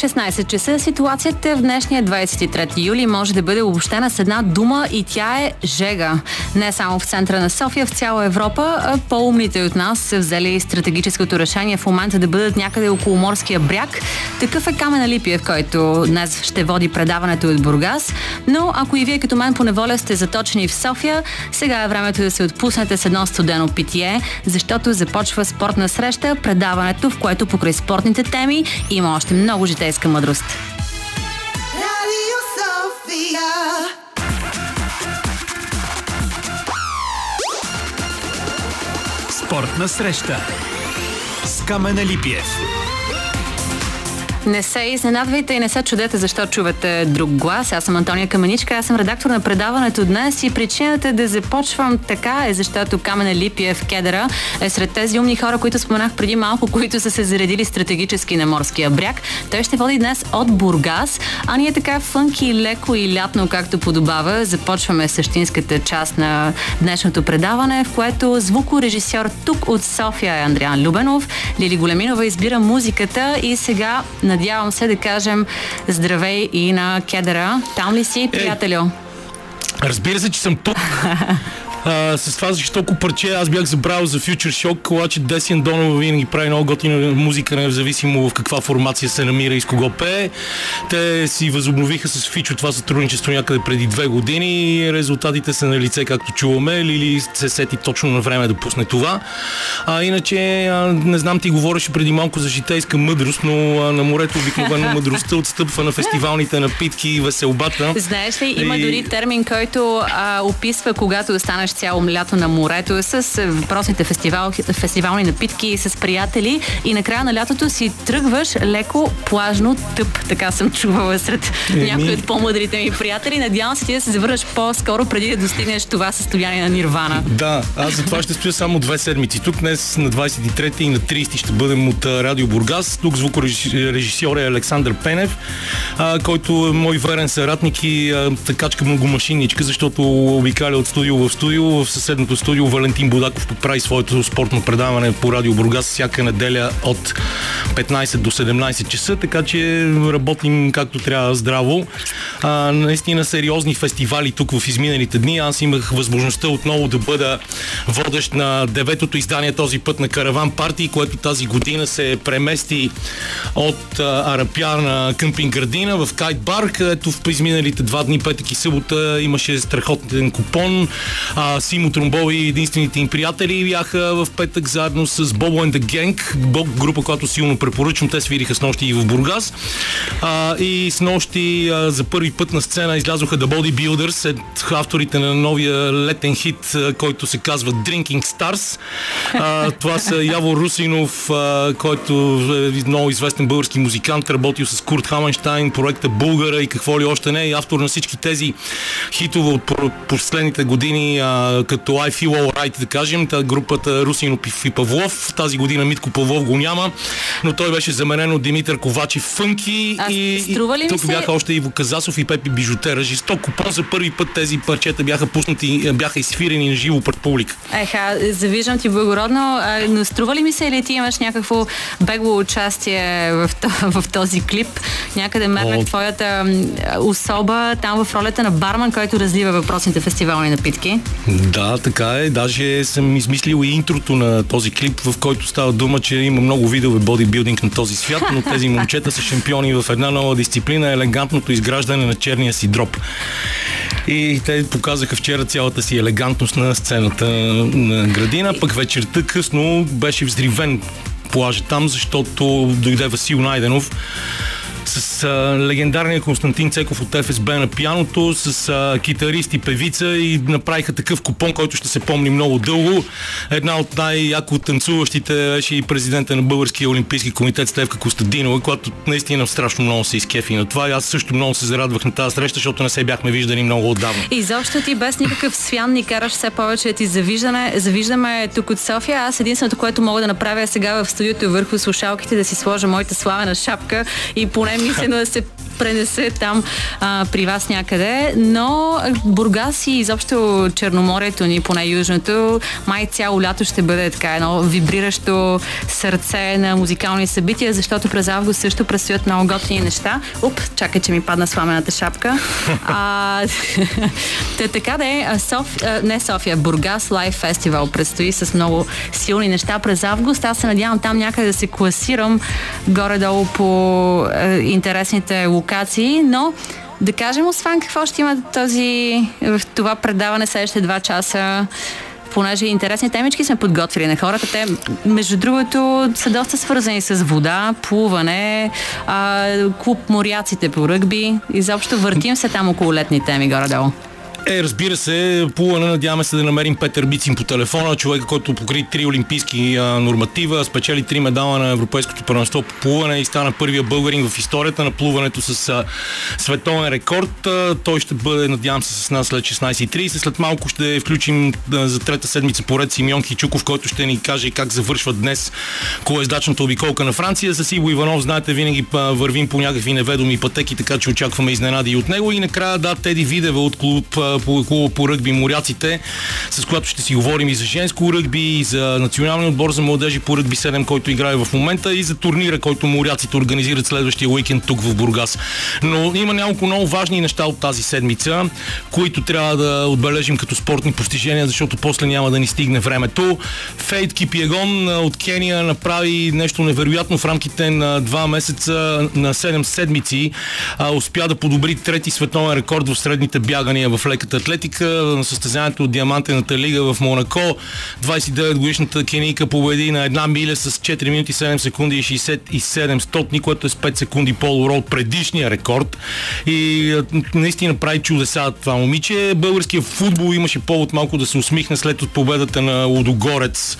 16 часа ситуацията в днешния 23 юли може да бъде обобщена с една дума и тя е жега. Не само в центъра на София, в цяла Европа, а по-умните от нас са взели стратегическото решение в момента да бъдат някъде около морския бряг. Такъв е Камена Липиев, който днес ще води предаването от Бургас. Но ако и вие като мен по неволя сте заточени в София, сега е времето да се отпуснете с едно студено питие, защото започва спортна среща, предаването, в което покрай спортните теми има още много житейска мъдрост. Спортна среща с Камена Липиев. Не се изненадвайте и не се чудете защо чувате друг глас. Аз съм Антония Каменичка, аз съм редактор на предаването днес и причината да започвам така е защото Камена Липиев Кедера е сред тези умни хора, които споменах преди малко, които са се заредили стратегически на морския бряг. Той ще води днес от Бургас, а ние така фънки, леко и лятно, както подобава, започваме същинската част на днешното предаване, в което звукорежисьор тук от София е Андриан Любенов. Лили Големинова избира музиката и сега Надявам се да кажем здравей и на Кедера. Там ли си, приятелю? Разбира се, че съм тук. А, с това жестоко парче аз бях забравил за Future Shock, обаче Десиан Донова винаги прави много готина музика, независимо в каква формация се намира и с кого пее. Те си възобновиха с Фичо това сътрудничество някъде преди две години и резултатите са на лице, както чуваме, или се сети точно на време да пусне това. А иначе, а, не знам, ти говореше преди малко за житейска мъдрост, но а, на морето обикновено мъдростта отстъпва на фестивалните напитки и веселбата. Знаеш ли, има И- дори термин, който а, описва когато останеш цяло лято на морето с а, въпросните фестивал, фестивални напитки с приятели и накрая на лятото си тръгваш леко плажно тъп. Така съм чувала сред Еми. някои от по-мъдрите ми приятели. Надявам се ти да се завърнеш по-скоро преди да достигнеш това състояние на нирвана. Да, аз за това ще стоя само две седмици. Тук днес на 23 и на 30 ще бъдем от Радио Бургас. Тук звукорежисьор е Александър Пенев, а, който е мой верен съратник и а, такачка многомашинничка, защото обикаля от студио в студио. В съседното студио Валентин Будаков пък прави своето спортно предаване по Радио Бургас всяка неделя от 15 до 17 часа, така че работим както трябва здраво. А, наистина сериозни фестивали тук в изминалите дни. Аз имах възможността отново да бъда водещ на деветото издание този път на Караван Парти, което тази година се премести от Арапя на къмпинг градина в Кайт Бар, където в изминалите два дни, петък и събота, имаше страхотен купон. А, Симо Тромбови и единствените им приятели бяха в петък заедно с Бобо and the Gang, група, която силно препоръчвам. Те свириха с нощи и в Бургас. А, и с нощи а, за първи път на сцена излязоха The Bodybuilders, ед авторите на новия летен хит, който се казва Drinking Stars. А, това са Яво Русинов, а, който е много известен български музикант, работил с Курт Хаменштайн, проекта Булгара и какво ли още не, и автор на всички тези хитове от по- последните години, а, като I Feel Alright, да кажем, та групата Русинов и Павлов. Тази година Митко Павлов го няма, но той беше заменен от Димитър Ковачев Фънки А и, струва ли и тук се- бяха още Иво Казасов и Пепи Бижутера. Жесток купон за първи път тези парчета бяха пуснати, бяха изфирени на живо пред публика. Еха, завиждам ти благородно, а, но струва ли ми се или ти имаш някакво бегло участие в, в този клип? Някъде мернах твоята особа там в ролята на барман, който разлива въпросните фестивални напитки. Да, така е. Даже съм измислил и интрото на този клип, в който става дума, че има много видове бодибилдинг на този свят, но тези момчета са шампиони в една нова дисциплина елегантното изграждане на черния си дроп. И те показаха вчера цялата си елегантност на сцената на градина, пък вечерта късно беше взривен плажа там, защото дойде Васил Найденов с а, легендарния Константин Цеков от ФСБ на пианото, с а, китарист и певица и направиха такъв купон, който ще се помни много дълго. Една от най-яко танцуващите беше и президента на Българския олимпийски комитет Стевка Костадинова, която наистина страшно много се изкефи на това. И аз също много се зарадвах на тази среща, защото не се бяхме виждали много отдавна. И изобщо ти без никакъв свян ни караш все повече ти завиждане. Завиждаме тук от София. Аз единственото, което мога да направя е сега в студиото върху слушалките да си сложа моята славена шапка и поне мислено да се пренесе там а, при вас някъде. Но Бургас и изобщо Черноморието ни, поне южното, май цяло лято ще бъде така едно вибриращо сърце на музикални събития, защото през август също предстоят много готини неща. Уп, чакай, че ми падна сламената шапка. а, те, така да е, Соф... не София, Бургас Лайв Фестивал предстои с много силни неща през август. Аз се надявам там някъде да се класирам горе-долу по интересните локации, но да кажем, освен какво ще има този, в това предаване следващите два часа, понеже интересни темички сме подготвили на хората. Те, между другото, са доста свързани с вода, плуване, а, клуб моряците по ръгби. Изобщо въртим се там около летни теми горе-долу. Е, разбира се, плуване, надяваме се да намерим Петър Бицин по телефона, човека, който покри три олимпийски а, норматива, спечели три медала на Европейското първенство по плуване и стана първия българин в историята на плуването с а, световен рекорд. А, той ще бъде, надявам се, с нас след 16.30. След малко ще включим а, за трета седмица поред Симеон Хичуков, който ще ни каже как завършва днес колездачната обиколка на Франция. С Иво Иванов, знаете, винаги вървим по някакви неведоми пътеки, така че очакваме изненади и от него. И накрая, да, Теди Видева от клуб по, по, по ръгби Моряците, с която ще си говорим и за женско ръгби, и за националния отбор за младежи по ръгби 7, който играе в момента, и за турнира, който Моряците организират следващия уикенд тук в Бургас. Но има няколко много важни неща от тази седмица, които трябва да отбележим като спортни постижения, защото после няма да ни стигне времето. Фейт Кипиегон от Кения направи нещо невероятно в рамките на два месеца, на 7 седмици. успя да подобри трети световен рекорд в средните бягания в леката атлетика на състезанието от Диамантената лига в Монако. 29 годишната кенийка победи на една миля с 4 минути 7 секунди и 67 стотни, което е с 5 секунди по-добро от предишния рекорд. И наистина прави чудеса това момиче. Българския футбол имаше повод малко да се усмихне след от победата на Лудогорец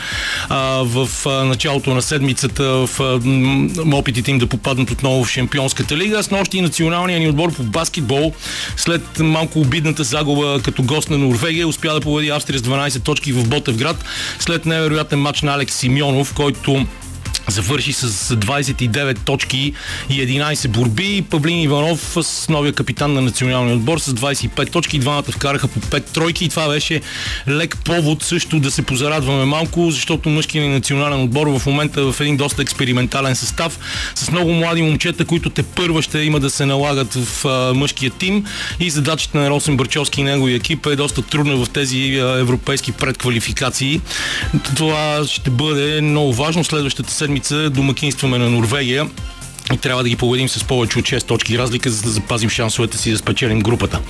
а, в а, началото на седмицата в а, опитите им да попаднат отново в Шампионската лига. С нощи и националния ни отбор по баскетбол след малко обидната загуба като гост на Норвегия. Успя да победи Австрия с 12 точки в Ботевград след невероятен матч на Алекс Симеонов, който завърши с 29 точки и 11 борби. Павлин Иванов с новия капитан на националния отбор с 25 точки. Двамата вкараха по 5 тройки и това беше лек повод също да се позарадваме малко, защото мъжкият национален отбор в момента е в един доста експериментален състав с много млади момчета, които те първа ще има да се налагат в а, мъжкия тим и задачата на Росен Бърчовски и неговия екип е доста трудна в тези европейски предквалификации. Това ще бъде много важно следващата седмица седмица домакинстваме на Норвегия и трябва да ги победим с повече от 6 точки разлика, за да запазим шансовете си да спечелим групата.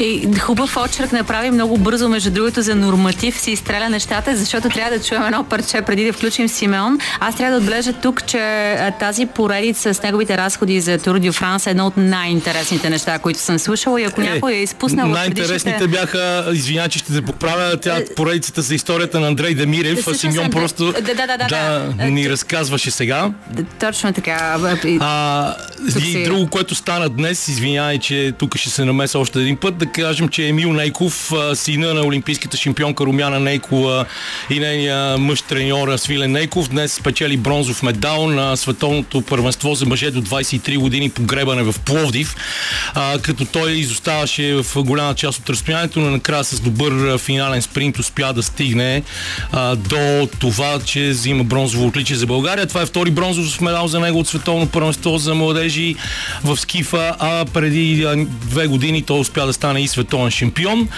И хубав очерк направи много бързо, между другото, за норматив си изстреля нещата, защото трябва да чуем едно парче преди да включим Симеон. Аз трябва да отбележа тук, че тази поредица с неговите разходи за Тур Дю Франс е едно от най-интересните неща, които съм слушала и ако е, някой е изпуснал Най-интересните предишните... бяха, извиня, че ще се поправя, тя е, поредицата за историята на Андрей Демирев, а Симеон просто да, да, да, да, да, да, ни разказваше сега. Точно така. А, и друго, което стана днес, извинявай, че тук ще се намеса още един път, да кажем, че Емил Нейков, сина на олимпийската шампионка Румяна Нейкова и нейния мъж треньор Свилен Нейков, днес спечели бронзов медал на световното първенство за мъже до 23 години по гребане в Пловдив, а, като той изоставаше в голяма част от разстоянието, но накрая с добър финален спринт успя да стигне а, до това, че взима бронзово отличие за България. Това е втори бронзов медал за него от света световно първенство за младежи в Скифа, а преди две години той успя да стане и световен шампион.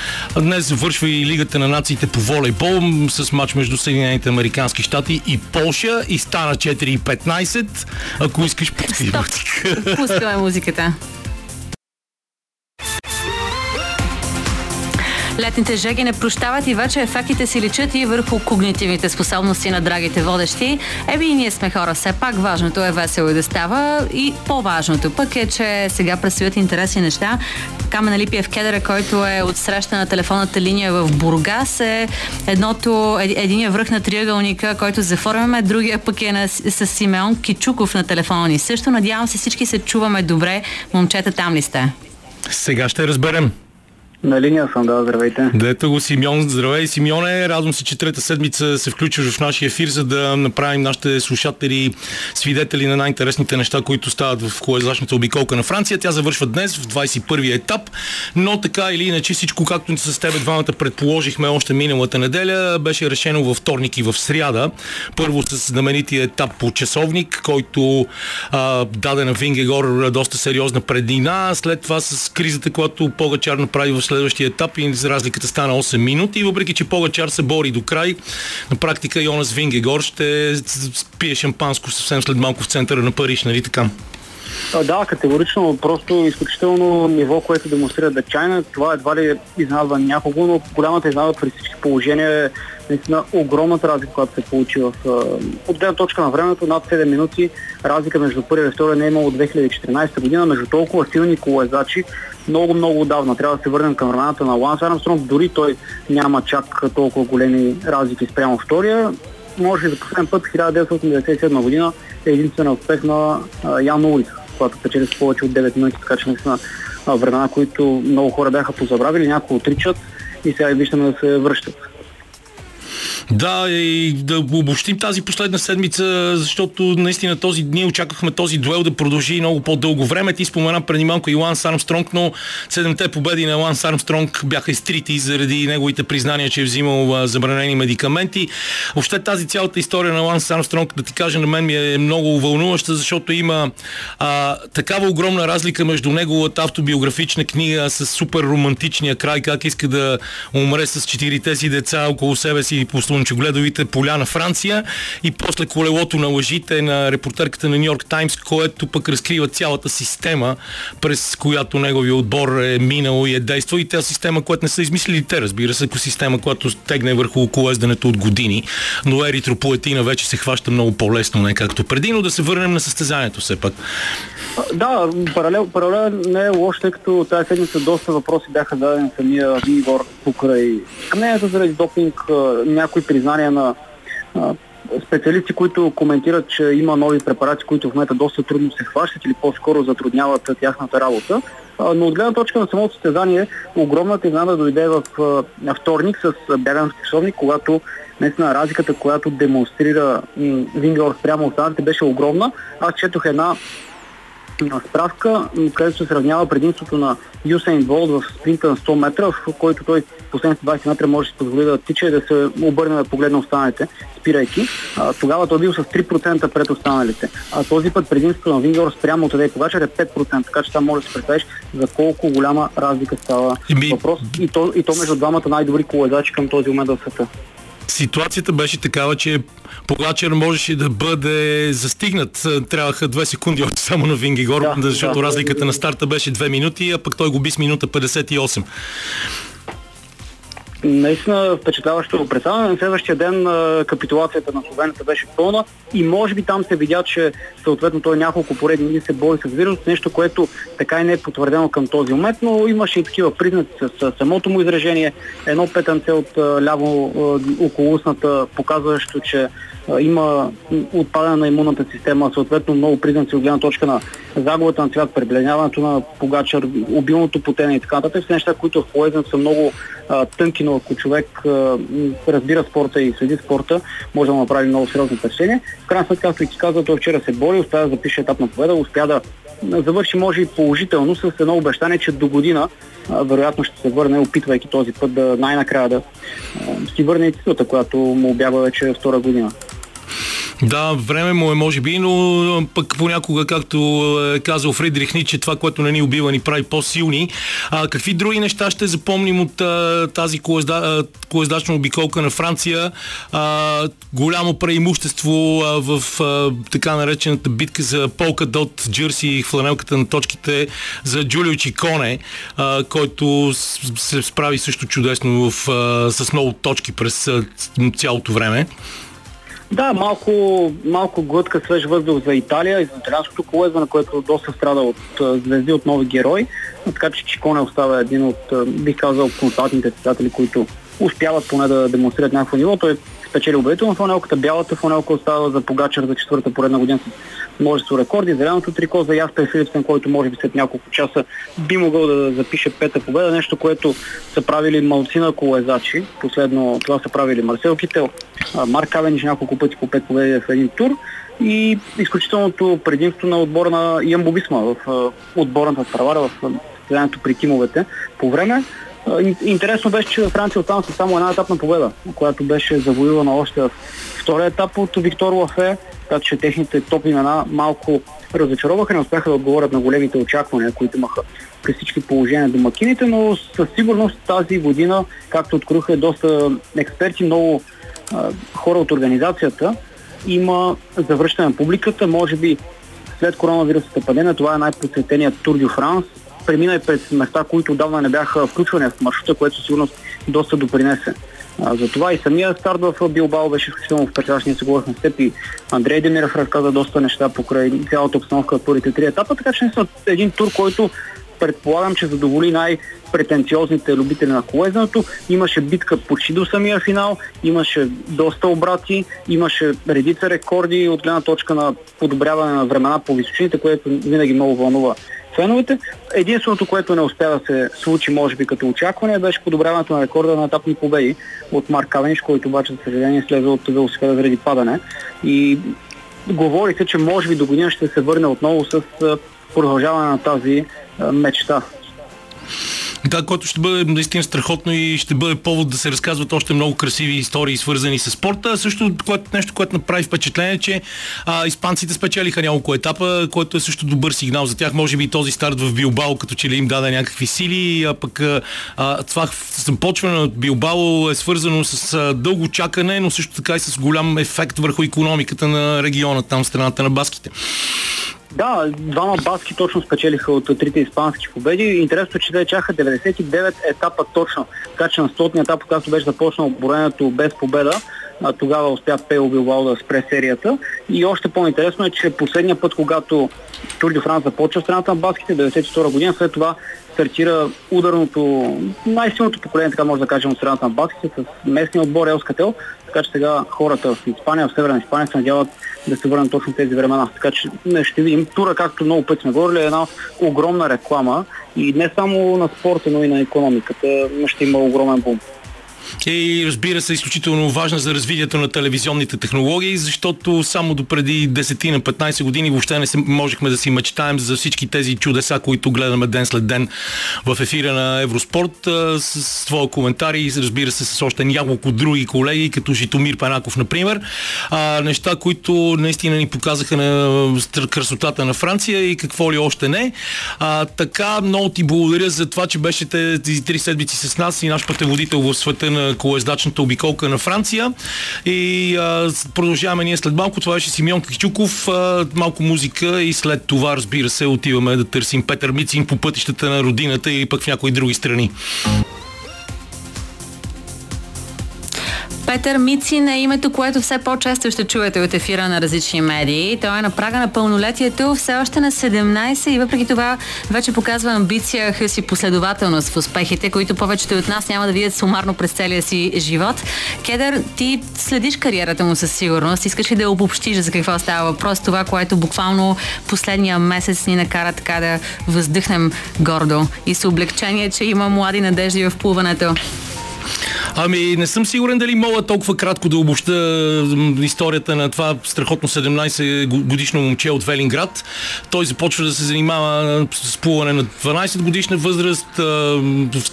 Днес завършва и Лигата на нациите по волейбол с матч между Съединените Американски щати и Полша и стана 4-15. Ако искаш, пускай музика. Пускаме музиката. Летните жеги не прощават и вече ефектите си личат и върху когнитивните способности на драгите водещи. Еби и ние сме хора, все пак важното е весело и да става и по-важното пък е, че сега предстоят интересни неща. Камена Липиев Кедера, който е от среща на телефонната линия в Бургас е едното, единия връх на триъгълника, който заформяме, другия пък е на, с Симеон Кичуков на телефона ни. Също надявам се всички се чуваме добре. Момчета, там ли сте? Сега ще разберем. На линия съм, да, здравейте. Дето го Симеон, здравей Симеоне, радвам се, че трета седмица се включваш в нашия ефир, за да направим нашите слушатели свидетели на най-интересните неща, които стават в колезачната обиколка на Франция. Тя завършва днес в 21-я етап, но така или иначе всичко, както с тебе двамата предположихме още миналата неделя, беше решено във вторник и в сряда. Първо с знаменития етап по часовник, който а, даде на Вингегор доста сериозна преднина, след това с кризата, която Погачар направи в следващия етап и разликата стана 8 минути. Въпреки, че Погачар се бори до край, на практика Йонас Вингегор ще пие шампанско съвсем след малко в центъра на Париж, нали така? Да, категорично. Просто изключително ниво, което демонстрира дъчайна. Това едва ли изненадва някого, но голямата изненада при всички положения е наистина огромната разлика, която се получи в... От гледна точка на времето, над 7 минути разлика между първия и втория не е имало от 2014 година, между толкова силни колезачи, много, много отдавна. Трябва да се върнем към времената на Ланс Армстронг, дори той няма чак толкова големи разлики спрямо втория. Може за последен път 1997 година е единствен успех на Ян Улис, когато печели с повече от 9 минути, така че наистина времена, които много хора бяха позабравили, някои отричат и сега виждаме да се връщат. Да, и да обобщим тази последна седмица, защото наистина този дни очаквахме този дуел да продължи много по-дълго време. Ти спомена преди малко и Ланс Армстронг, но седемте победи на Ланс Армстронг бяха изтрити заради неговите признания, че е взимал забранени медикаменти. Въобще тази цялата история на Ланс Армстронг, да ти кажа, на мен ми е много вълнуваща, защото има а, такава огромна разлика между неговата автобиографична книга с супер романтичния край, как иска да умре с четирите си деца около себе си и по слънчогледовите поля на Франция и после колелото на лъжите на репортерката на Нью Йорк Таймс, което пък разкрива цялата система, през която неговия отбор е минал и е действал и тази система, която не са измислили те, разбира се, система, която стегне върху колездането от години, но еритропоетина вече се хваща много по-лесно, не както преди, но да се върнем на състезанието все пак. Да, паралел, паралел не е лош, тъй като тази седмица доста въпроси бяха дадени самия Вигор покрай съмненията заради допинг, някои признания на специалисти, които коментират, че има нови препарати, които в момента доста трудно се хващат или по-скоро затрудняват тяхната работа. Но от гледна точка на самото състезание, огромната изненада дойде в вторник с бяган в часовник, когато наистина разликата, която демонстрира Вингор спрямо останалите беше огромна. Аз четох една справка, където се сравнява предимството на Юсейн Болт в спринта на 100 метра, в който той последните 20 метра може да се позволи да тича и да се обърне да погледне останалите, спирайки. А, тогава той бил с 3% пред останалите. А този път предимството на Вингор спрямо от Тадей Погачар е 5%, така че там може да се представиш за колко голяма разлика става Ми... въпрос. И то, и то между двамата най-добри колезачи към този момент в света ситуацията беше такава, че Погачер можеше да бъде застигнат. Трябваха две секунди още само на Вингигор, да, защото да, разликата да, на старта беше 2 минути, а пък той го би с минута 58 наистина впечатляващо представяне. На следващия ден капитулацията на Словенията беше пълна и може би там се видя, че съответно той няколко поредни дни се бори с вирус, нещо, което така и не е потвърдено към този момент, но имаше и такива признаци с, самото му изражение. Едно петънце от ляво около устната, показващо, че има отпадане на имунната система, съответно много признаци от гледна точка на загубата на цвят, пребледняването на погачар, обилното потене и така нататък. Все неща, които в полезен са много а, тънки, но ако човек а, разбира спорта и следи спорта, може да направи много сериозно впечатление. В крайна сметка, както и ти каза, той вчера се бори, успя да запише етап на победа, успя да завърши може и положително с едно обещание, че до година вероятно ще се върне, опитвайки този път да най-накрая да си върне и титлата, която му обява вече втора година. Да, време му е може би, но пък понякога, както е казал Фридрих Ниче, това, което не ни убива, ни прави по-силни. А, какви други неща ще запомним от а, тази колезда, колездачна обиколка на Франция? А, голямо преимущество а, в а, така наречената битка за полка дот джърси и фланелката на точките за Джулио Чиконе, а, който се справи също чудесно в, а, с много точки през а, цялото време. Да, малко, малко глътка свеж въздух за Италия и за италианското колезване, което доста страда от звезди, от нови герои. Така че Чиконе остава един от, бих казал, константните цитатели, които успяват поне да демонстрират някакво ниво. Той спечели убедително фанелката, бялата фанелка остава за Погачар за четвърта поредна година с множество рекорди, зеленото трико за Яспер Филипсен, който може би след няколко часа би могъл да запише пета победа, нещо, което са правили малцина колезачи. Последно това са правили Марсел Кител, Марк Кавениш няколко пъти по пет победи в един тур и изключителното предимство на отбора на Ямбо Бисма в отборната правара в състезанието при тимовете по време. Интересно беше, че Франция остана с само една етапна победа, която беше завоювана още в втория етап от Виктор Лафе, така че техните топ имена малко разочароваха, не успяха да отговорят на големите очаквания, които имаха при всички положения домакините, но със сигурност тази година, както откроиха доста експерти, много а, хора от организацията, има завръщане на публиката, може би след коронавирусната пандемия, това е най-посветеният Тур Франс. Премина и през места, които отдавна не бяха включвани в маршрута, което сигурно доста допринесе. А, за това и самия старт в Билбао беше изключително впечатляващ. Ние се говорихме с теб и Андрей Демиров разказа доста неща покрай цялата обстановка в първите три етапа, така че наистина един тур, който предполагам, че задоволи най-претенциозните любители на колезенето. Имаше битка почти до самия финал, имаше доста обрати, имаше редица рекорди от гледна точка на подобряване на времена по височините, което винаги много вълнува феновете. Единственото, което не успя да се случи, може би като очакване, беше подобряването на рекорда на етапни победи от Марк Кавениш, който обаче, за съжаление, слезе от велосипеда заради падане. И говори се, че може би до година ще се върне отново с продължаване на тази мечта. Да, което ще бъде наистина страхотно и ще бъде повод да се разказват още много красиви истории, свързани с спорта. Също което, нещо, което направи впечатление, че а, испанците спечелиха няколко етапа, което е също добър сигнал за тях. Може би този старт в Билбао, като че ли им даде някакви сили, а пък а, това започване от Билбао е свързано с а, дълго чакане, но също така и с голям ефект върху економиката на региона, там страната на баските. Да, двама баски точно спечелиха от трите испански победи. Интересно, че те чаха 99 етапа точно. Така че на 100 етап, когато беше започнал боренето без победа, а, тогава успя Пео Билбао да спре серията. И още по-интересно е, че последния път, когато Тур де Франс започва страната на баските, 92 година, след това стартира ударното, най-силното поколение, така може да кажем, от страната на баските, с местния отбор Елскател. Така че сега хората в Испания, в Северна Испания се надяват да се върнат точно тези времена. Така че не, ще видим. Тура, както много пъти сме говорили, е една огромна реклама и не само на спорта, но и на економиката. Ще има огромен бум. И разбира се, изключително важна за развитието на телевизионните технологии, защото само до преди 10 на 15 години въобще не се, можехме да си мечтаем за всички тези чудеса, които гледаме ден след ден в ефира на Евроспорт с, с твоя коментар и разбира се с още няколко други колеги, като Житомир Панаков, например. А, неща, които наистина ни показаха на красотата на Франция и какво ли още не. А, така, много ти благодаря за това, че беше тези три седмици с нас и наш пътеводител в света на колездачната обиколка на Франция. И а, продължаваме ние след малко. Това беше Симеон Кичуков. А, малко музика и след това, разбира се, отиваме да търсим Петър Мицин по пътищата на родината и пък в някои други страни. Петър Мицин е името, което все по-често ще чуете от ефира на различни медии. Той е на прага на пълнолетието, все още на 17 и въпреки това вече показва амбиция, хъс и последователност в успехите, които повечето от нас няма да видят сумарно през целия си живот. Кедър, ти следиш кариерата му със сигурност. Искаш ли да обобщиш за какво става въпрос? Това, което буквално последния месец ни накара така да въздъхнем гордо и с облегчение, че има млади надежди в плуването. Ами, не съм сигурен дали мога толкова кратко да обобща историята на това страхотно 17 годишно момче от Велинград. Той започва да се занимава с плуване на 12 годишна възраст.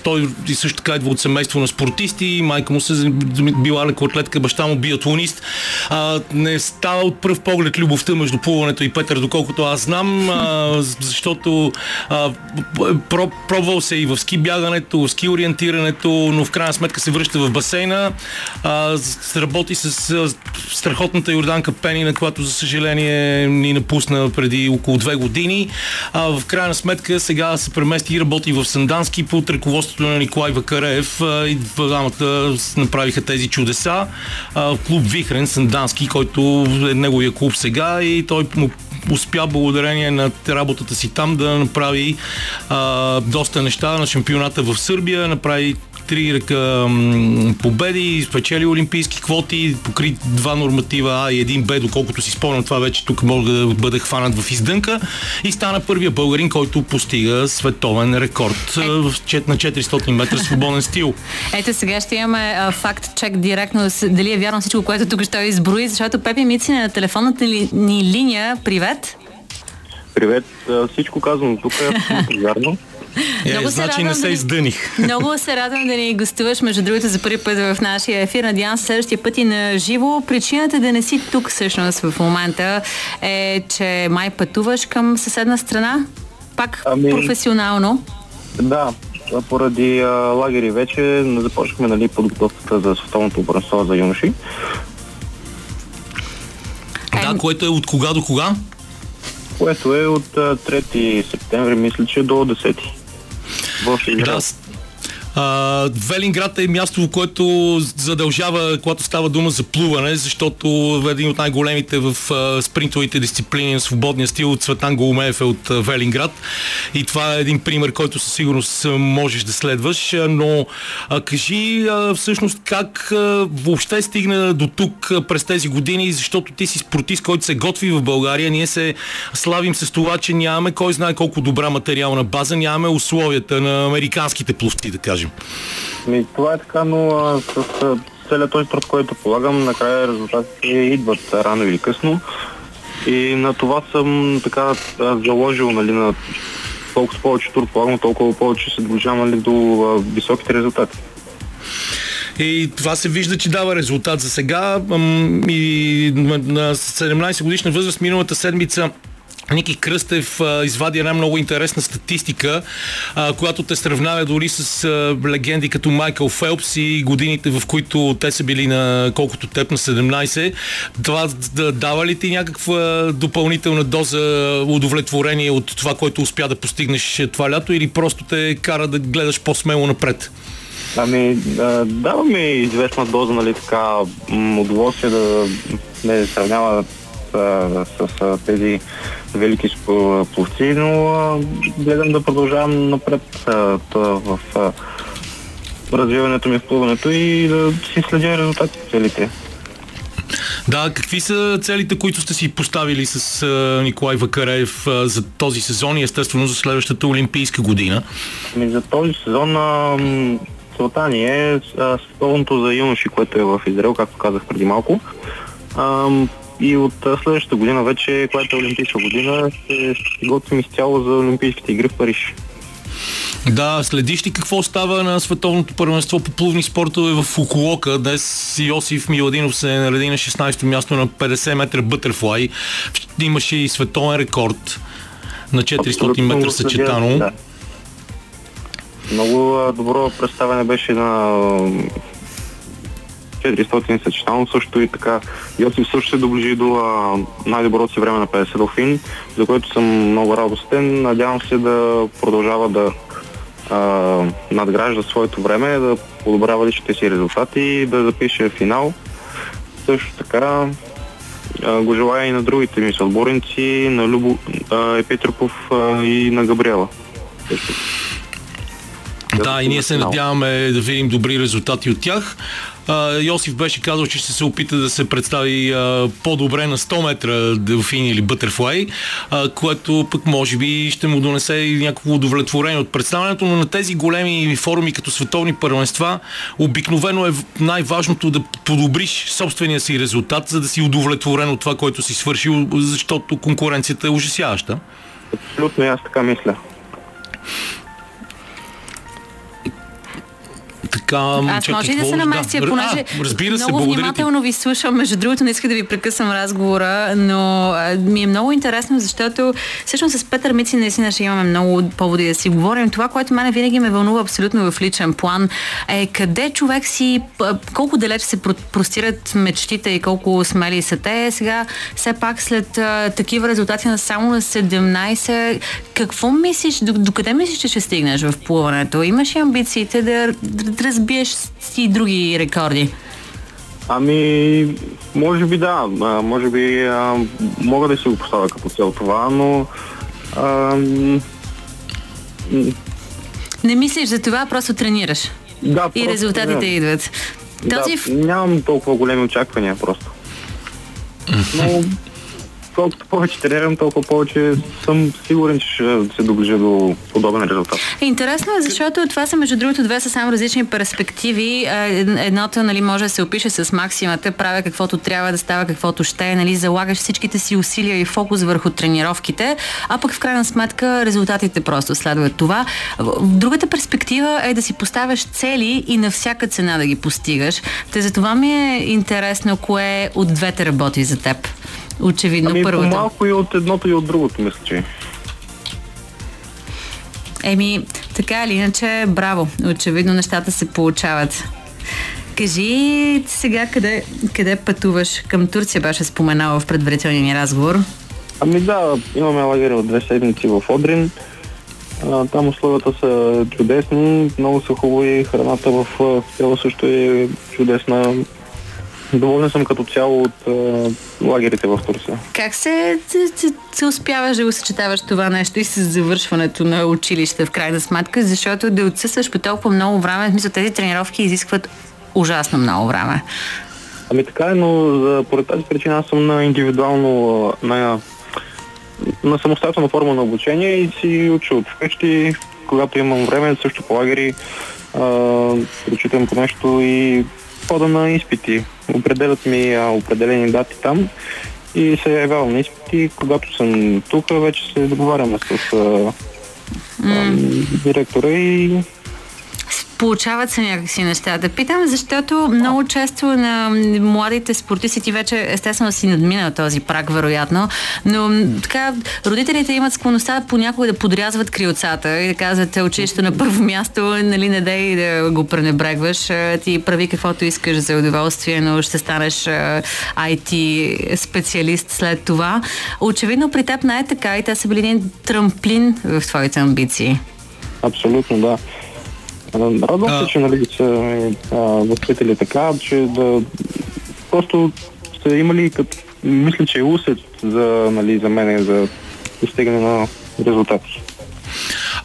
Той също така идва от семейство на спортисти. Майка му се била лекоатлетка, баща му биатлонист. Не става от пръв поглед любовта между плуването и Петър, доколкото аз знам, защото пробвал се и в ски бягането, в ски ориентирането, но в крайна сметка се връща в басейна. А, работи с страхотната Йорданка Пенина, която за съжаление ни напусна преди около две години. А, в крайна сметка сега се премести и работи в Сандански под ръководството на Николай Вакареев и двамата направиха тези чудеса. А, клуб Вихрен Сандански, който е неговия клуб сега и той му успя благодарение на работата си там да направи а, доста неща на шампионата в Сърбия, направи три ръка победи, спечели олимпийски квоти, покри два норматива А и един Б, доколкото си спомням, това вече тук мога да бъде хванат в издънка и стана първия българин, който постига световен рекорд чет- на 400 метра свободен стил. Ето сега ще имаме а, факт чек директно дали е вярно всичко, което тук ще изброи, защото Пепи Мицин е на телефонната ли, ни линия. Привет! Привет, всичко казано тук е абсолютно вярно. Е, Много се значи радвам не да се ни- издъних. Много се радвам да ни гостуваш, между другото, за първи път в нашия ефир. Надявам се следващия път и на живо. Причината да не си тук всъщност в момента е, че май пътуваш към съседна страна. Пак Ами- професионално. Да, поради а, лагери вече започнахме нали, подготовката за световното първенство за юноши. Да, което е от кога до кога? което е от а, 3 септември, мисля, че до 10. В Израел. Да. Велинград е място, в което задължава, когато става дума за плуване, защото е един от най-големите в спринтовите дисциплини на свободния стил Цветан Голумеев е от Велинград. И това е един пример, който със сигурност можеш да следваш. Но кажи всъщност как въобще стигна до тук през тези години, защото ти си спортист, който се готви в България. Ние се славим с това, че нямаме кой знае колко добра материална база, нямаме условията на американските пловци, да кажем. Ми, това е така, но а, с а, целият този труд, който полагам, накрая резултатите идват рано или късно. И на това съм така заложил, нали, на колкото повече труд полагам, толкова повече се доближавам нали, до а, високите резултати. И това се вижда, че дава резултат за сега. И на 17 годишна възраст миналата седмица Ники Кръстев а, извади една много интересна статистика, а, която те сравнява дори с а, легенди като Майкъл Фелпс и годините, в които те са били на колкото теб на 17. Това да, дава ли ти някаква допълнителна доза удовлетворение от това, което успя да постигнеш това лято или просто те кара да гледаш по-смело напред? Ами, дава ми известна доза, нали, така, удоволствие да не сравнява а, с, а, тези велики сп- пловци, но а, гледам да продължавам напред а, в а, развиването ми в плуването и да си следя резултатите целите. Да, какви са целите, които сте си поставили с а, Николай Вакареев а, за този сезон и естествено за следващата олимпийска година? Ами, за този сезон а, целта ни е световното за юноши, което е в Израел, както казах преди малко. А, и от следващата година вече, която е олимпийска година, се готвим изцяло за Олимпийските игри в Париж. Да, следиш ли какво става на световното първенство по плувни спортове в Фукуока? Днес Йосиф Миладинов се нареди на 16-то място на 50 метра бътърфлай. Имаше и световен рекорд на 400 Абсолютно метра съчетано. Да. Много добро представяне беше на 400 съчетано. Също и така Йосиф също се доближи до а, най-доброто си време на 50 Долфин, за което съм много радостен. Надявам се да продължава да а, надгражда своето време, да подобрява личните си резултати и да запише финал. Също така а, го желая и на другите ми съотборници, на Любо а, Епитропов а, и на Габриела. Също. Да, и ние се надяваме да видим добри резултати от тях. Йосиф беше казал, че ще се опита да се представи а, по-добре на 100 метра делфин или бътърфлай, което пък може би ще му донесе и някакво удовлетворение от представянето, но на тези големи форуми като световни първенства обикновено е най-важното да подобриш собствения си резултат, за да си удовлетворен от това, което си свършил, защото конкуренцията е ужасяваща. Абсолютно аз така мисля. Така, Аз може ли да се наместя, да. понеже А, разбира се, много благодаря ти. внимателно ви слушам. Между другото, не иска да ви прекъсвам разговора, но а, ми е много интересно, защото всъщност с Петър Мици наистина ще имаме много поводи да си говорим. Това, което мене винаги ме вълнува абсолютно в личен план е къде човек си, колко далеч се про- простират мечтите и колко смели са те. Сега, все пак след а, такива резултати на само на 17, какво мислиш, до, докъде мислиш, че ще стигнеш в плуването? Имаш ли амбициите да разбиеш си други рекорди? Ами, може би да, а, може би а, мога да си го поставя като цел това, но а, Не мислиш за това, просто тренираш. да, И просто резултатите не. идват. Този Да, нямам толкова големи очаквания просто. Но колкото повече тренирам, толкова повече съм сигурен, че ще се доближа до подобен резултат. Интересно е, защото това са между другото две съвсем различни перспективи. Ед- Едното нали, може да се опише с максимата, правя каквото трябва да става, каквото ще е, нали, залагаш всичките си усилия и фокус върху тренировките, а пък в крайна сметка резултатите просто следват това. Другата перспектива е да си поставяш цели и на всяка цена да ги постигаш. Те за това ми е интересно кое от двете работи за теб. Очевидно Ами първата. по-малко и от едното и от другото, мисля, че. Еми, така или иначе, браво. Очевидно нещата се получават. Кажи сега къде, къде пътуваш? Към Турция беше споменала в предварителния ни разговор. Ами да, имаме лагери от две седмици в Одрин. А, там условията са чудесни, много са хубави, храната в хотела също е чудесна. Доволен съм като цяло от а, лагерите в Турция. Как се, се, се, се успяваш да го съчетаваш това нещо и с завършването на училище в крайна сметка, защото да отсъстваш по толкова много време, в смисъл тези тренировки изискват ужасно много време. Ами така е, но за, поред тази причина аз съм на индивидуално, на, на самостоятелна форма на обучение и си уча от вкъщи, когато имам време, също по лагери, а, прочитам по нещо и хода на изпити. Определят ми а, определени дати там и се явявам на изпити. Когато съм тук, вече се договаряме с а, а, директора и Получават се някакси нещата. Питам, защото много често на младите спортисти ти вече естествено си надминал този прак, вероятно, но така родителите имат склонността понякога да подрязват крилцата и да казват училището на първо място, нали, не дай да го пренебрегваш, ти прави каквото искаш за удоволствие, но ще станеш IT специалист след това. Очевидно при теб не е така и те са били един трамплин в твоите амбиции. Абсолютно, да. Радвам се, че нали, са възпитали така, че да просто са имали, като, мисля, че е усет за, нали, за мен, за постигане на резултати.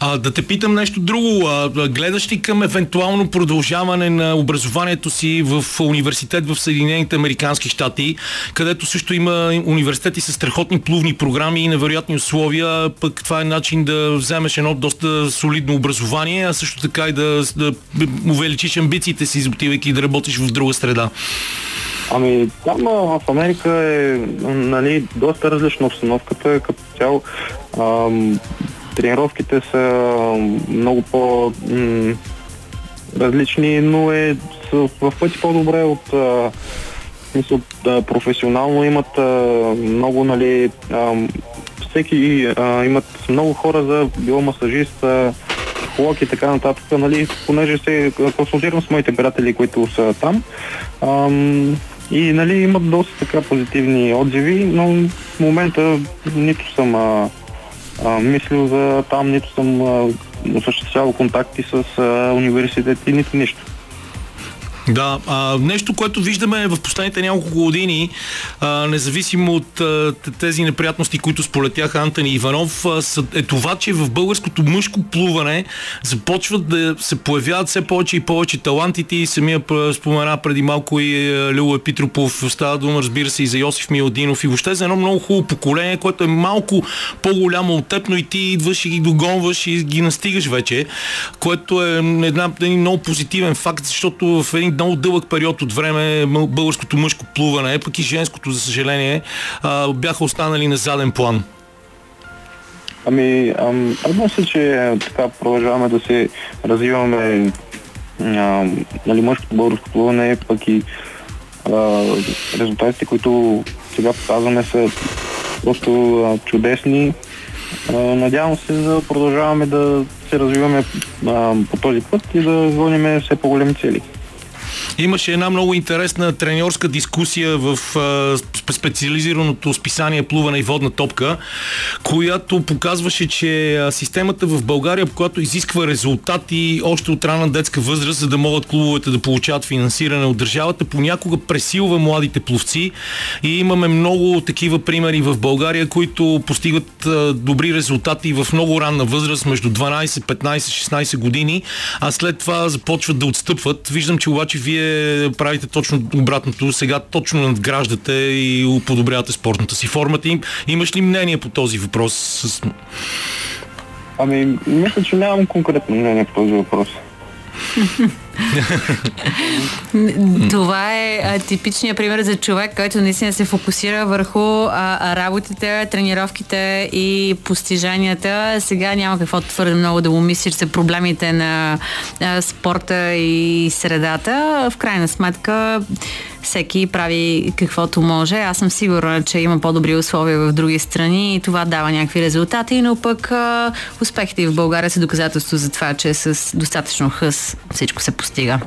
А, да те питам нещо друго. А, гледаш ли към евентуално продължаване на образованието си в университет в Съединените Американски щати, където също има университети с страхотни плувни програми и невероятни условия, пък това е начин да вземеш едно доста солидно образование, а също така и да, да увеличиш амбициите си, отивайки да работиш в друга среда. Ами, там в Америка е нали, доста различна обстановката като цяло. Тренировките са много по м, различни, но е в пъти по-добре от а, професионално имат много, нали, всеки имат много хора за биомасажист, а, психолог и така нататък, нали, понеже се консултирам с моите приятели, които са там. Ам, и нали, имат доста така позитивни отзиви, но в момента нито съм а, а, мислил за там, нито съм а, осъществявал контакти с а, университети, нито нищо. Да, а, нещо, което виждаме в последните няколко години, а, независимо от а, тези неприятности, които сполетяха Антони Иванов, а, е това, че в българското мъжко плуване започват да се появяват все повече и повече талантите и самия спомена преди малко и а, Лило Епитропов, става дума разбира се и за Йосиф Миладинов и въобще за едно много хубаво поколение, което е малко по-голямо от теб, но и ти идваш и ги догонваш и ги настигаш вече, което е една, един много позитивен факт, защото в един много дълъг период от време българското мъжко плуване, пък и женското, за съжаление, бяха останали на заден план. Ами, ам, радвам се, че а, така продължаваме да се развиваме нали, мъжкото българско плуване, пък и а, резултатите, които сега показваме са просто а, чудесни. А, надявам се да продължаваме да се развиваме а, по този път и да гоним все по-големи цели. Имаше една много интересна треньорска дискусия в специализираното списание Плуване и водна топка, която показваше, че системата в България, която изисква резултати още от рана детска възраст, за да могат клубовете да получават финансиране от държавата, понякога пресилва младите пловци и имаме много такива примери в България, които постигат добри резултати в много ранна възраст, между 12, 15, 16 години, а след това започват да отстъпват. Виждам, че обаче вие правите точно обратното. Сега точно надграждате и подобрявате спортната си формата. Им, имаш ли мнение по този въпрос? Ами, мисля, че нямам конкретно мнение по този въпрос. Това е типичният пример за човек, който наистина се фокусира върху а, работите, тренировките и постиженията. Сега няма какво твърде много да му мислиш за проблемите на а, спорта и средата. В крайна сметка всеки прави каквото може. Аз съм сигурна, че има по-добри условия в други страни и това дава някакви резултати, но пък а, успехите и в България са доказателство за това, че с достатъчно хъс всичко се постига.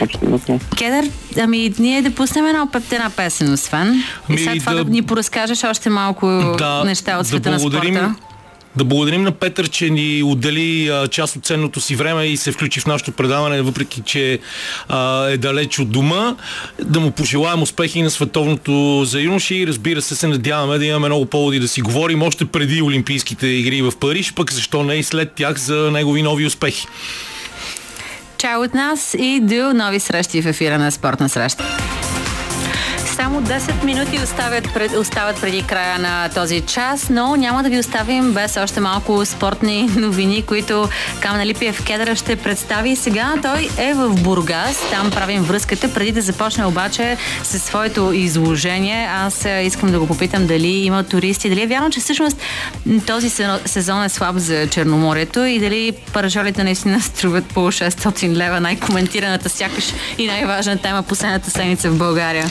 Абсолютно. Кедър, ами ние да пуснем една пептена песен, освен. И Ми, след това да... да- ни поразкажеш още малко Да, неща от да света на благодарим спорта. Да благодарим на Петър, че ни отдели а, част от ценното си време и се включи в нашото предаване, въпреки че а, е далеч от дома. Да му пожелаем успехи на световното за юноши и разбира се, се надяваме да имаме много поводи да си говорим още преди Олимпийските игри в Париж, пък защо не и след тях за негови нови успехи. Чао от нас и до нови срещи в ефира на Спортна среща. Само 10 минути оставят, пред, остават преди края на този час, но няма да ви оставим без още малко спортни новини, които Камена Липиев Кедъра ще представи. Сега той е в Бургас, там правим връзката. Преди да започне обаче със своето изложение, аз е, искам да го попитам дали има туристи, дали е вярно, че всъщност този се- сезон е слаб за Черноморието и дали паражолите наистина струват по 600 лева, най-коментираната сякаш и най-важна тема последната седмица в България.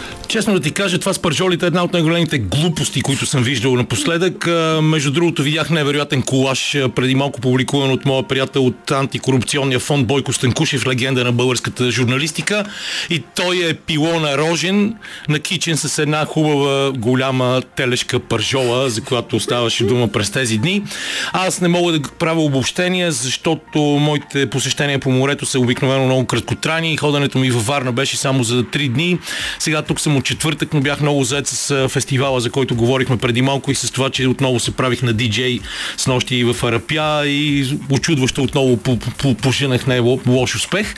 Честно да ти кажа, това с пържолите е една от най-големите глупости, които съм виждал напоследък. Между другото, видях невероятен колаж преди малко публикуван от моя приятел от антикорупционния фонд Бойко Станкушев, легенда на българската журналистика. И той е пилона рожен, накичен с една хубава голяма телешка пържола, за която оставаше дума през тези дни. Аз не мога да правя обобщения, защото моите посещения по морето са обикновено много краткотрайни. Ходенето ми във Варна беше само за 3 дни. Сега тук съм четвъртък, но бях много заед с фестивала, за който говорихме преди малко и с това, че отново се правих на диджей с нощи в Арапя и очудващо отново по- по- пожинах не ло- лош успех.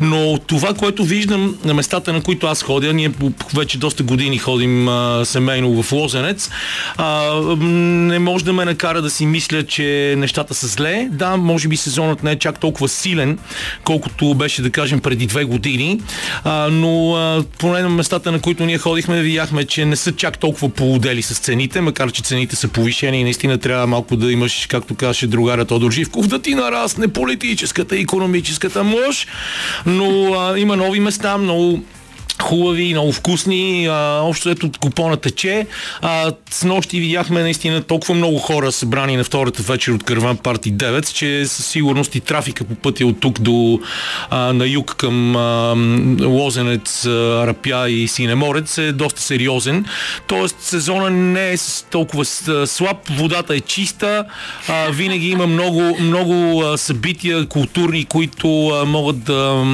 Но това, което виждам на местата, на които аз ходя, ние вече доста години ходим а, семейно в Лозенец, а, не може да ме накара да си мисля, че нещата са зле. Да, може би сезонът не е чак толкова силен, колкото беше, да кажем, преди две години, а, но а, поне на местата, на които ние ходихме, видяхме, че не са чак толкова полудели с цените, макар че цените са повишени и наистина трябва малко да имаш, както казваше другаря Тодор Живков, да ти нарасне политическата и економическата мощ, но а, има нови места, много хубави, много вкусни. А, общо ето купона тече. А, с нощи видяхме наистина толкова много хора събрани на втората вечер от Карван Парти 9, че със сигурност и трафика по пътя от тук до а, на юг към а, Лозенец, а, Рапя и Синеморец е доста сериозен. Тоест сезона не е толкова слаб, водата е чиста, а, винаги има много, много събития културни, които а, могат да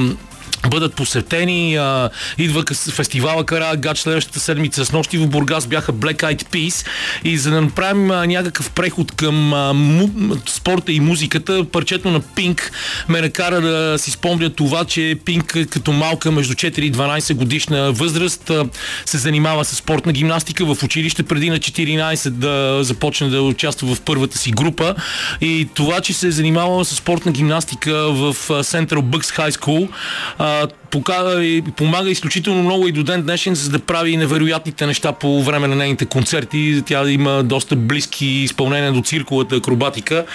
бъдат посетени. А, идва фестивала Кара Гач следващата седмица. С нощи в Бургас бяха Black Eyed Peas и за да направим а, някакъв преход към а, му, спорта и музиката, парчето на Пинк ме накара да си спомня това, че Пинк като малка между 4 и 12 годишна възраст а, се занимава с спортна гимнастика в училище преди на 14 да започне да участва в първата си група и това, че се е занимавала с спортна гимнастика в Central Bucks High School а, Uh, помага изключително много и до ден днешен, за да прави невероятните неща по време на нейните концерти. Тя има доста близки изпълнения до цирковата акробатика,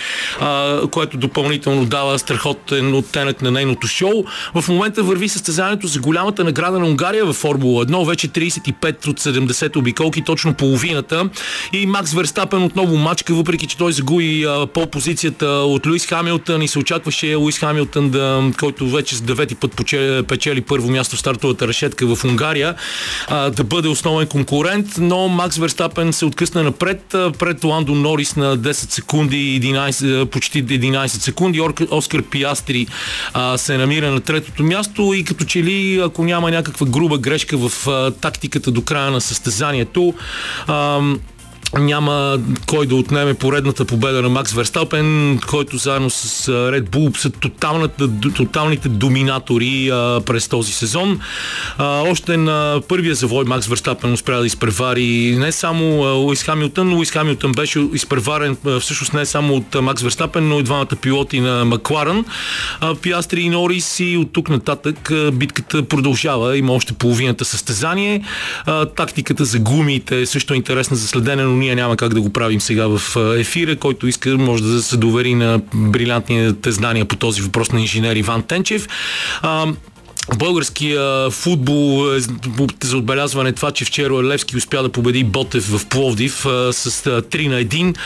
а, което допълнително дава страхотен оттенък на нейното шоу. В момента върви състезанието за голямата награда на Унгария в Формула 1, вече 35 от 70 обиколки, точно половината. И Макс Верстапен отново мачка, въпреки че той загуби по позицията от Луис Хамилтън и се очакваше Луис Хамилтън, да, който вече с девети път печели спечели първо място в стартовата решетка в Унгария, а, да бъде основен конкурент, но Макс Верстапен се откъсна напред, а, пред Ландо Норис на 10 секунди, 11, а, почти 11 секунди. Оскар Пиастри а, се намира на третото място и като че ли, ако няма някаква груба грешка в а, тактиката до края на състезанието, а, няма кой да отнеме поредната победа на Макс Верстапен, който заедно с Red Bull са тоталните доминатори а, през този сезон. А, още на първия завой Макс Верстапен успя да изпревари не само Луис Хамилтън, Луис Хамилтън беше изпреварен всъщност не само от Макс Верстапен, но и двамата пилоти на Макларен, а, Пиастри и Норис и от тук нататък битката продължава. Има още половината състезание. А, тактиката за гумите е също интересна за следене, но ние няма как да го правим сега в ефира. Който иска, може да се довери на брилянтните знания по този въпрос на инженер Иван Тенчев. Българския футбол е за отбелязване това, че вчера Левски успя да победи Ботев в Пловдив а, с а, 3 на 1,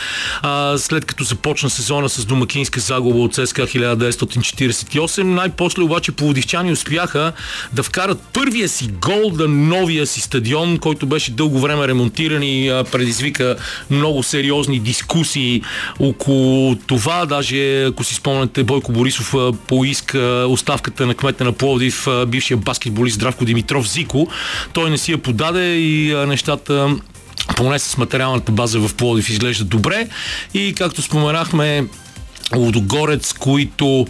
а, след като започна сезона с домакинска загуба от ЦСКА 1948. Най-после обаче пловдивчани успяха да вкарат първия си гол на новия си стадион, който беше дълго време ремонтиран и предизвика много сериозни дискусии около това. Даже, ако си спомняте, Бойко Борисов поиска оставката на кмета на Пловдив бившия баскетболист Здравко Димитров Зико. Той не си я подаде и нещата поне с материалната база в Плодив изглежда добре. И както споменахме, Лудогорец, които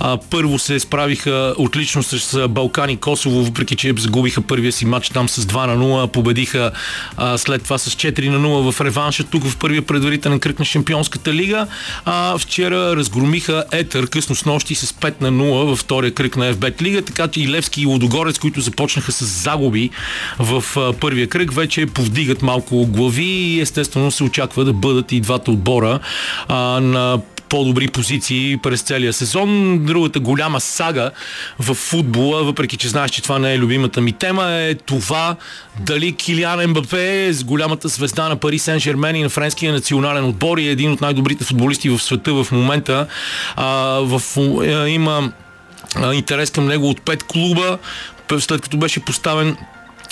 а, първо се справиха отлично с Балкани Косово, въпреки че загубиха първия си матч там с 2 на 0, победиха а, след това с 4 на 0 в реванша тук в първия предварителен кръг на Шампионската лига. А, вчера разгромиха Етър късно с нощи с 5 на 0 във втория кръг на FBET лига, така че и Левски и Лудогорец, които започнаха с загуби в а, първия кръг, вече повдигат малко глави и естествено се очаква да бъдат и двата отбора а, на по-добри позиции през целия сезон. Другата голяма сага в футбола, въпреки че знаеш, че това не е любимата ми тема, е това дали Килиан Мбапе е с голямата звезда на Пари Сен Жермен и на френския национален отбор и е един от най-добрите футболисти в света в момента. А, в, а, има а, интерес към него от пет клуба, след като беше поставен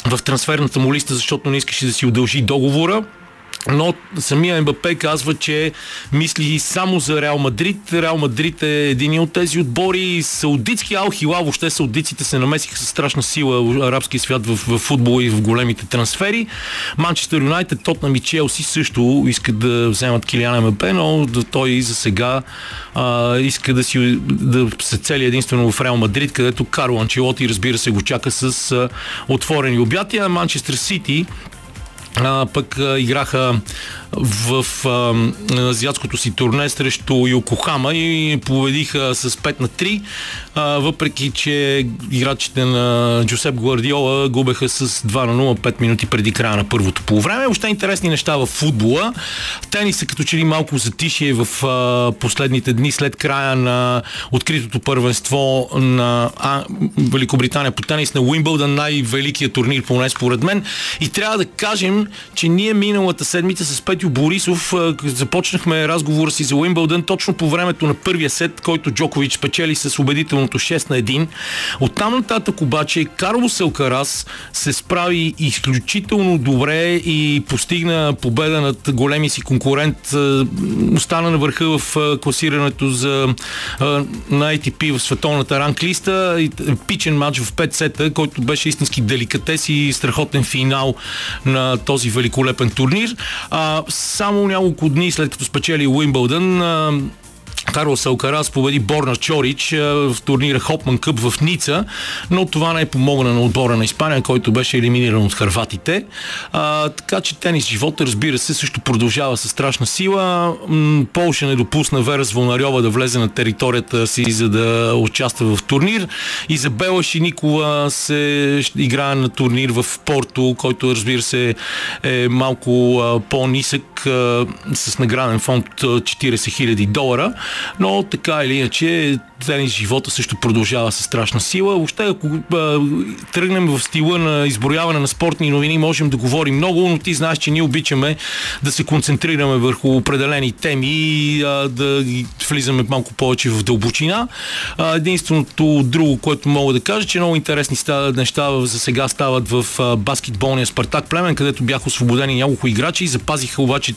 в трансферната му листа, защото не искаше да си удължи договора. Но самия МБП казва, че мисли само за Реал Мадрид. Реал Мадрид е един от тези отбори. Саудитски Ал Хилал, въобще саудиците се намесиха с страшна сила арабския свят в, в футбол и в големите трансфери. Манчестър Юнайтед, Тотнам и Челси също искат да вземат Килиан МБП, но той за сега а, иска да, си, да се цели единствено в Реал Мадрид, където Карло Анчелоти разбира се го чака с а, отворени обятия. Манчестър Сити а, пък а, играха в а, азиатското си турне срещу Йокохама и победиха с 5 на 3, а, въпреки че играчите на Джосеп Гвардиола губеха с 2 на 0 5 минути преди края на първото полувреме. Още интересни неща в футбола. Тениса като че ли малко затишие в а, последните дни след края на откритото първенство на а, Великобритания по тенис на Уимбълдън, най-великият турнир поне според мен. И трябва да кажем, че ние миналата седмица с Петю Борисов започнахме разговора си за Уимбълдън точно по времето на първия сет, който Джокович спечели с убедителното 6 на 1. Оттам нататък обаче Карлос Елкарас се справи изключително добре и постигна победа над големи си конкурент. Остана на върха в класирането за, на ATP в световната ранглиста. И, Пичен матч в 5 сета, който беше истински деликатес и страхотен финал на този великолепен турнир. А, само няколко дни след като спечели Уимбълдън, а, Карлос Алкарас победи Борна Чорич в турнира Хопман Къп в Ница, но това не е помогна на отбора на Испания, който беше елиминиран от харватите. А, така че тенис живота, разбира се, също продължава със страшна сила. Полша не допусна Вера Звонарева да влезе на територията си, за да участва в турнир. Изабела Шиникова се играе на турнир в Порто, който разбира се е малко по-нисък с награден фонд 40 000 долара. Но така или иначе тенис живота също продължава със страшна сила. Въобще, ако а, тръгнем в стила на изброяване на спортни новини, можем да говорим много, но ти знаеш, че ние обичаме да се концентрираме върху определени теми и а, да влизаме малко повече в дълбочина. А, единственото друго, което мога да кажа, че много интересни неща за сега стават в а, баскетболния Спартак Племен, където бяха освободени няколко играчи и запазиха обаче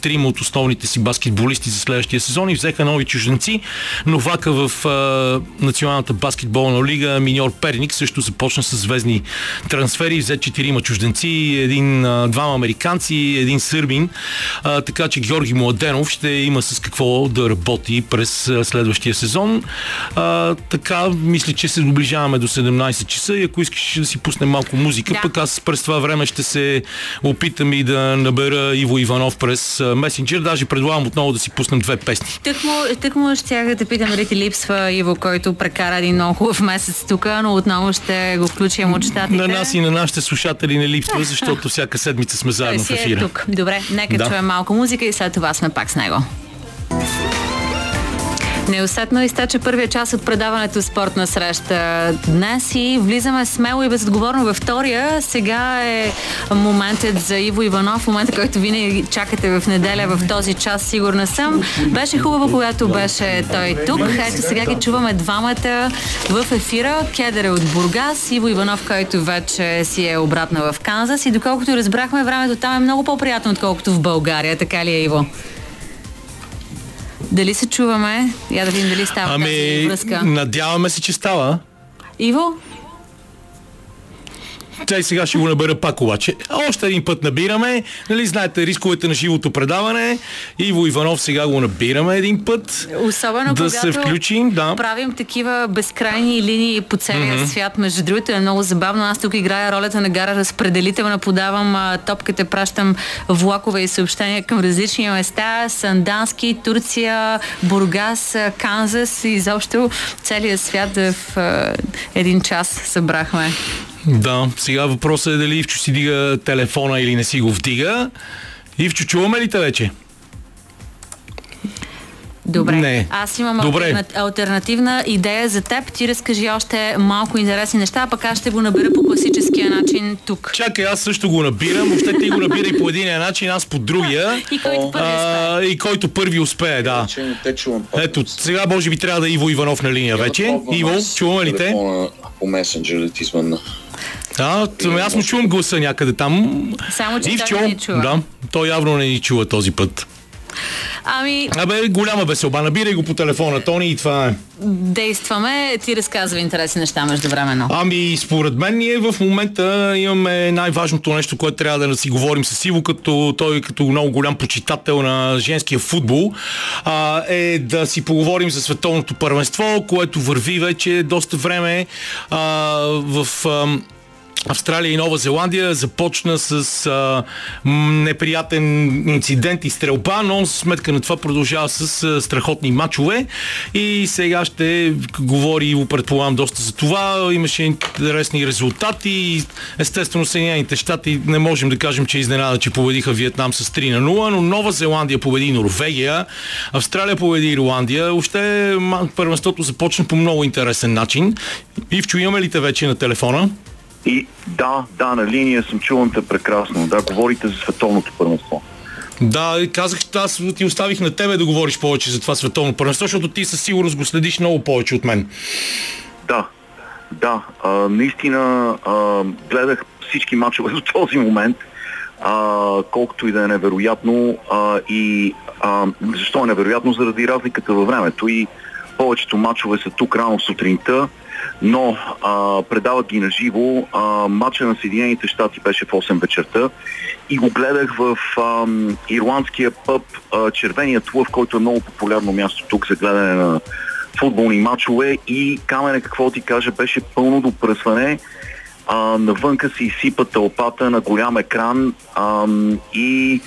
трима от основните си баскетболисти за следващия сезон и взеха нови чужденци. Новака в а, Националната баскетболна лига Миньор Перник също започна с звездни трансфери, взе четирима чужденци, един, а, двама американци, един сърбин, а, така че Георги Младенов ще има с какво да работи през а, следващия сезон. А, така, мисля, че се доближаваме до 17 часа и ако искаш да си пуснем малко музика, Да. пък аз през това време ще се опитам и да набера Иво Иванов през месенджер. Даже предлагам отново да си пуснем две песни. Тък му, тък му щях да питам дали ти липсва Иво, който прекара един много хубав месец тук, но отново ще го включим от щатите. На нас и на нашите слушатели не липсва, защото всяка седмица сме заедно в е ефира. тук. Добре, нека Да. чуем малко музика и след това сме пак с него. Неусетно изтече първия час от предаването Спортна среща днес и влизаме смело и безотговорно във втория. Сега е моментът за Иво Иванов, момента, който винаги чакате в неделя в този час, сигурна съм. Беше хубаво, когато беше той тук. Ето сега ги чуваме двамата в ефира. Кедър е от Бургас, Иво Иванов, който вече си е обратно в Канзас и доколкото разбрахме, времето там е много по-приятно, отколкото в България. Така ли е, Иво? Дали се чуваме? Я да видим дали става тази Ами, връзка. надяваме се, че става. Иво? Тя и сега ще го набера пак обаче. Още един път набираме. Нали знаете рисковете на живото предаване. Иво Иванов сега го набираме един път. Особено да се включим, да. правим такива безкрайни линии по целия mm-hmm. свят. Между другото е много забавно. Аз тук играя ролята на гара разпределителна, подавам а, топката, пращам влакове и съобщения към различни места. Сандански, Турция, Бургас, Канзас и изобщо целия свят в а, един час събрахме. Да, сега въпросът е дали Ивчо си дига телефона или не си го вдига. Ивчо, чуваме ли те вече? Добре. Не. Аз имам Добре. альтернативна идея за теб. Ти разкажи още малко интересни неща, а пък аз ще го набера по класическия начин тук. Чакай, аз също го набирам. Въобще ти го набирай по един начин, аз по другия. И който първи успее. А, и който първи успее, да. Ето, сега може би трябва да е Иво Иванов на линия вече. Иво, чуваме ли те? По месенджер да ти звънна. Да, аз му чувам гласа някъде там. Само, че Ивчо, той не чува. да, той явно не ни чува този път. Ами, Абе, голяма веселба, набирай го по телефона, Тони, и това е. действаме. Ти разказвай интересни неща междувременно. Ами, според мен ние в момента имаме най-важното нещо, което трябва да си говорим с Иво, като той като много голям почитател на женския футбол, а, е да си поговорим за световното първенство, което върви вече доста време а, в... ам, Австралия и Нова Зеландия започна с а, неприятен инцидент и стрелба, но сметка на това продължава с а, страхотни матчове и сега ще говори и предполагам доста за това. Имаше интересни резултати естествено Съединените щати не можем да кажем, че изненада, че победиха Виетнам с 3 на 0, но Нова Зеландия победи Норвегия, Австралия победи Ирландия. Още първенството започна по много интересен начин. Ивчо, имаме ли те вече на телефона? И да, да, на линия съм чувам те прекрасно. Да, говорите за световното първенство. Да, казах, аз ти оставих на тебе да говориш повече за това световно първенство, защото ти със сигурност го следиш много повече от мен. Да, да, а, наистина а, гледах всички мачове до този момент, а, колкото и да е невероятно. А, и а, защо е невероятно? Заради разликата във времето и повечето мачове са тук рано сутринта, но а, предават ги на живо. А, матча на Съединените щати беше в 8 вечерта и го гледах в а, ирландския пъб а, Червеният лъв, който е много популярно място тук за гледане на футболни матчове и камера, какво ти кажа, беше пълно до пръсване. А, навънка се изсипа тълпата на голям екран а, и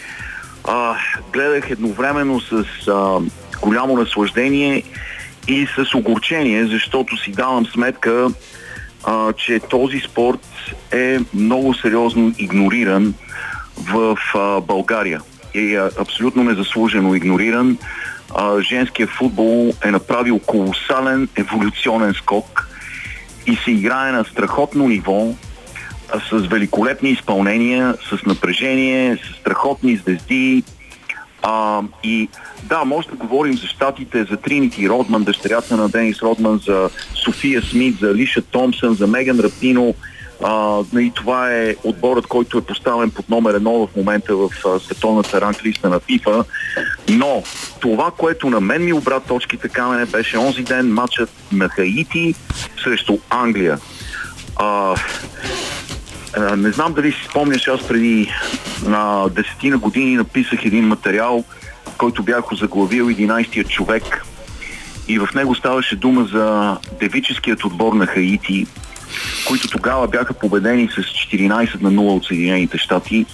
а, гледах едновременно с а, голямо наслаждение и с огорчение, защото си давам сметка, а, че този спорт е много сериозно игнориран в а, България. Е абсолютно незаслужено игнориран. а, женския футбол е направил колосален еволюционен скок и се играе на страхотно ниво, а, с великолепни изпълнения, с напрежение, с страхотни звезди. А, и да, може да говорим за щатите, за Тринити Родман, дъщерята на Денис Родман, за София Смит, за Лиша Томсън, за Меган Рапино. А, и това е отборът, който е поставен под номер едно в момента в а, световната ранглиста на ФИФА. Но това, което на мен ми обрат точките камене, беше онзи ден матчът на Хаити срещу Англия. А, а, не знам дали си спомняш, аз преди на десетина години написах един материал, който бях озаглавил 11-тият човек и в него ставаше дума за девическият отбор на Хаити, които тогава бяха победени с 14 на 0 от Съединените щати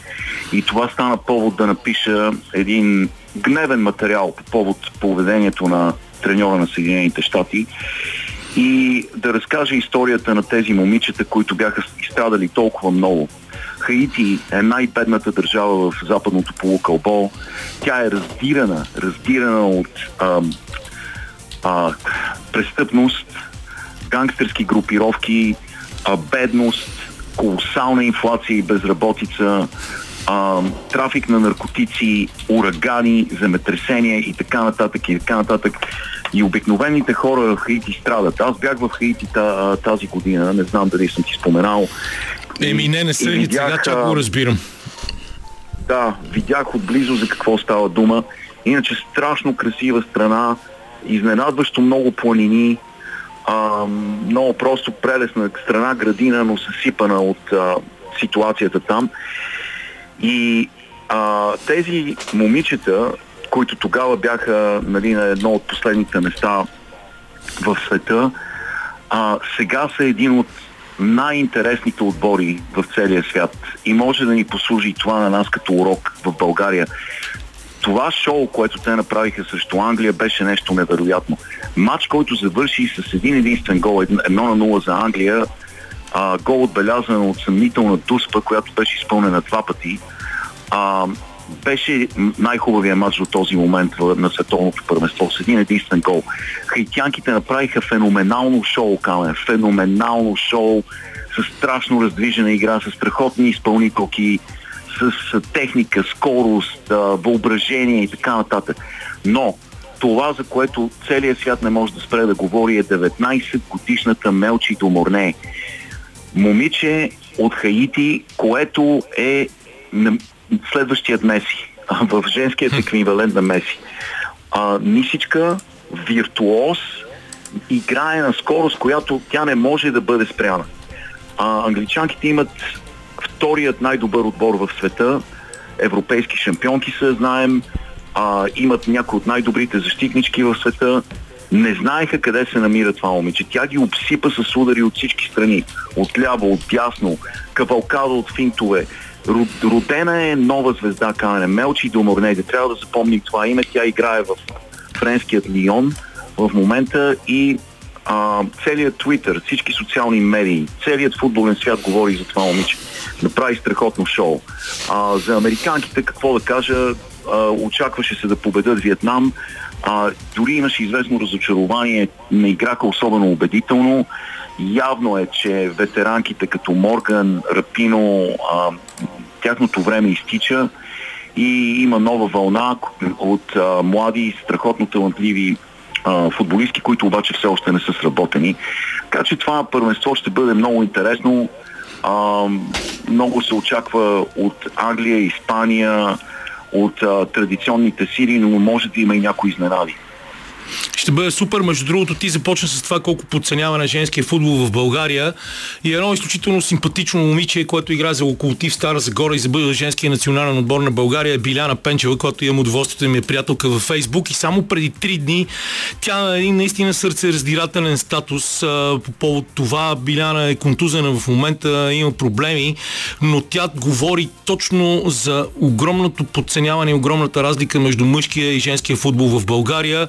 и това стана повод да напиша един гневен материал по повод поведението на треньора на Съединените щати и да разкаже историята на тези момичета, които бяха изстрадали толкова много. Хаити е най-бедната държава в западното полукълбо. Тя е раздирана, раздирана от ам, а, престъпност, гангстерски групировки, а, бедност, колосална инфлация и безработица, а, трафик на наркотици, урагани, земетресения и така нататък и така нататък. И обикновените хора в Хаити страдат. Аз бях в Хаити тази година, не знам дали съм ти споменал. Еми не, не се и сега чак го разбирам. Да, видях отблизо за какво става дума. Иначе страшно красива страна, изненадващо много планини, а, много просто прелесна страна, градина, но съсипана от а, ситуацията там. И а, тези момичета, които тогава бяха нали, на едно от последните места в света, а, сега са един от най-интересните отбори в целия свят и може да ни послужи това на нас като урок в България. Това шоу, което те направиха срещу Англия, беше нещо невероятно. Матч, който завърши с един единствен гол, едно на нула за Англия, а, гол отбелязан от съмнителна дуспа, която беше изпълнена два пъти. А, беше най-хубавия матч до този момент на световното първенство с един единствен гол. Хаитянките направиха феноменално шоу, Камен, феноменално шоу, с страшно раздвижена игра, с страхотни изпълнителки, с техника, скорост, въображение и така нататък. Но това, за което целият свят не може да спре да говори е 19 годишната Мелчи Доморне. Момиче от Хаити, което е следващият Меси, в женският еквивалент на Меси. А, нисичка, виртуоз, играе на скорост, която тя не може да бъде спряна. А, англичанките имат вторият най-добър отбор в света, европейски шампионки са, знаем, а, имат някои от най-добрите защитнички в света, не знаеха къде се намира това момиче. Тя ги обсипа с удари от всички страни. От ляво, от дясно, кавалкада от финтове. Родена е нова звезда Канене. Мелчи Доморнеде. Трябва да запомним това име. Тя играе в френският Лион в момента и а, целият Twitter, всички социални медии, целият футболен свят говори за това момиче. Направи страхотно шоу. А, за американките, какво да кажа, а, очакваше се да победат Виетнам. А, дори имаше известно разочарование, не играха особено убедително. Явно е, че ветеранките като Морган, Рапино, а, тяхното време изтича и има нова вълна от а, млади, страхотно талантливи а, футболистки, които обаче все още не са сработени. Така че това първенство ще бъде много интересно. А, много се очаква от Англия, Испания, от а, традиционните сили, но може да има и някои изненади. Ще бъде супер. Между другото, ти започна с това колко подценява на женския футбол в България. И едно изключително симпатично момиче, което игра за Локомотив Стара Загора и за бъде женския национален отбор на България е Биляна Пенчева, която имам удоволствието да ми е приятелка във Фейсбук. И само преди три дни тя на един наистина сърце раздирателен статус а, по повод това. Биляна е контузена в момента, има проблеми, но тя говори точно за огромното подценяване и огромната разлика между мъжкия и женския футбол в България.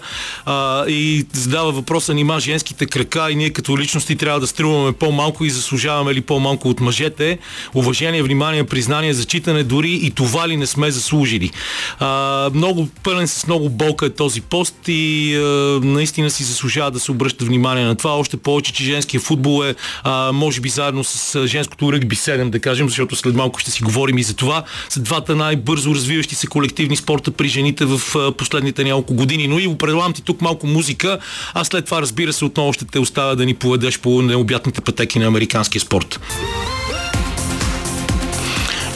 И задава въпроса нима женските крака и ние като личности трябва да струваме по-малко и заслужаваме ли по-малко от мъжете. Уважение, внимание, признание, зачитане, дори и това ли не сме заслужили. А, много пълен с много болка е този пост и а, наистина си заслужава да се обръща внимание на това. Още повече, че женския футбол е а, може би заедно с женското ръгби 7, да кажем, защото след малко ще си говорим и за това. Са двата най-бързо развиващи се колективни спорта при жените в последните няколко години. Но и предлагам ти тук малко музика, а след това разбира се отново ще те оставя да ни поведеш по необятните пътеки на американския спорт.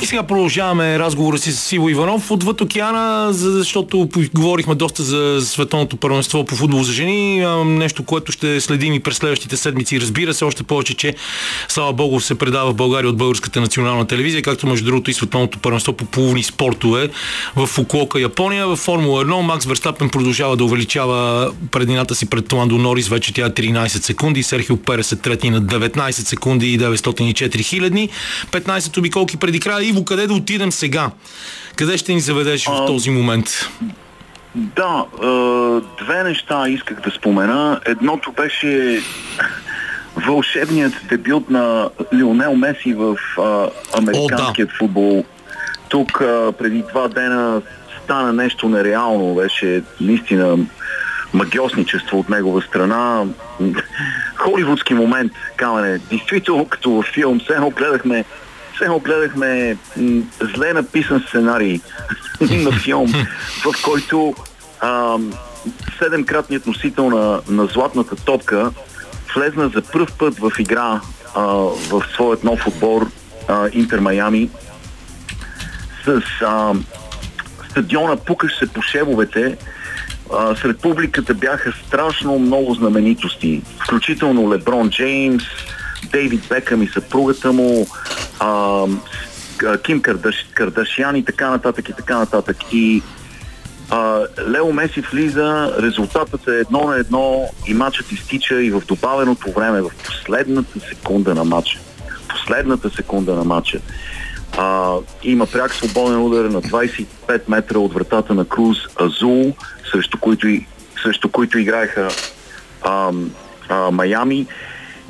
И сега продължаваме разговора си с Иво Иванов отвъд океана, за- защото говорихме доста за световното първенство по футбол за жени. Нещо, което ще следим и през следващите седмици. Разбира се, още повече, че слава богу се предава в България от Българската национална телевизия, както между другото и световното първенство по половни спортове в Фукуока, Япония. В Формула 1 Макс Верстапен продължава да увеличава предината си пред Ландо Норис. Вече тя е 13 секунди. Серхио Перес е трети на 19 секунди и 904 хилядни. 15 обиколки преди края. Иво, къде да отидем сега? Къде ще ни заведеш в А, този момент? Да, две неща исках да спомена. Едното беше вълшебният дебют на Лионел Меси в а, американският футбол. Тук а, преди два дена стана нещо нереално. Беше наистина магиосничество от негова страна. Холивудски момент, камене. Действително, като във филм, все едно гледахме все гледахме м, зле написан сценарий на филм, в който ам, седемкратният носител на, на златната топка влезна за първ път в игра а, в своят нов отбор а, Интер Майами. С а, стадиона пукаш се по шевовете а, сред публиката бяха страшно много знаменитости, включително Леброн Джеймс, Дейвид Бекъм и съпругата му, а, Ким Кардаш, Кардашян и така нататък и така нататък. И а, Лео Меси влиза, резултатът е едно на едно и матчът изтича и в добавеното време, в последната секунда на матча. Последната секунда на матча. А, има пряк свободен удар на 25 метра от вратата на Круз Азул, срещу които, срещу които играеха а, а, Майами.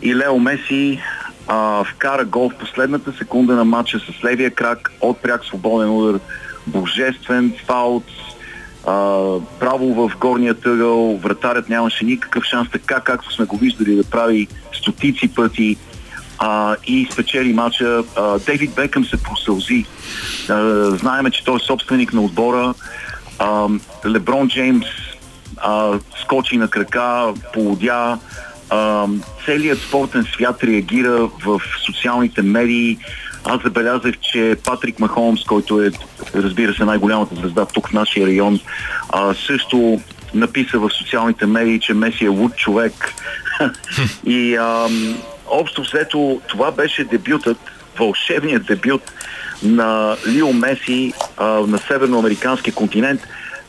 И Лео Меси а, вкара гол в последната секунда на матча с левия крак от пряк свободен удар. Божествен фаут, а, право в горния тъгъл, вратарят нямаше никакъв шанс, така както сме го виждали да прави стотици пъти а, и спечели матча. А, Дейвид Бекъм се просълзи. А, знаеме, че той е собственик на отбора. А, Леброн Джеймс а, скочи на крака, полудя. А, целият спортен свят реагира в социалните медии. Аз забелязах, че Патрик Махомс, който е, разбира се, най-голямата звезда тук в нашия район, а, също написа в социалните медии, че Меси е луд човек. И ам, общо взето това беше дебютът, вълшебният дебют на Лио Меси а, на северноамериканския континент.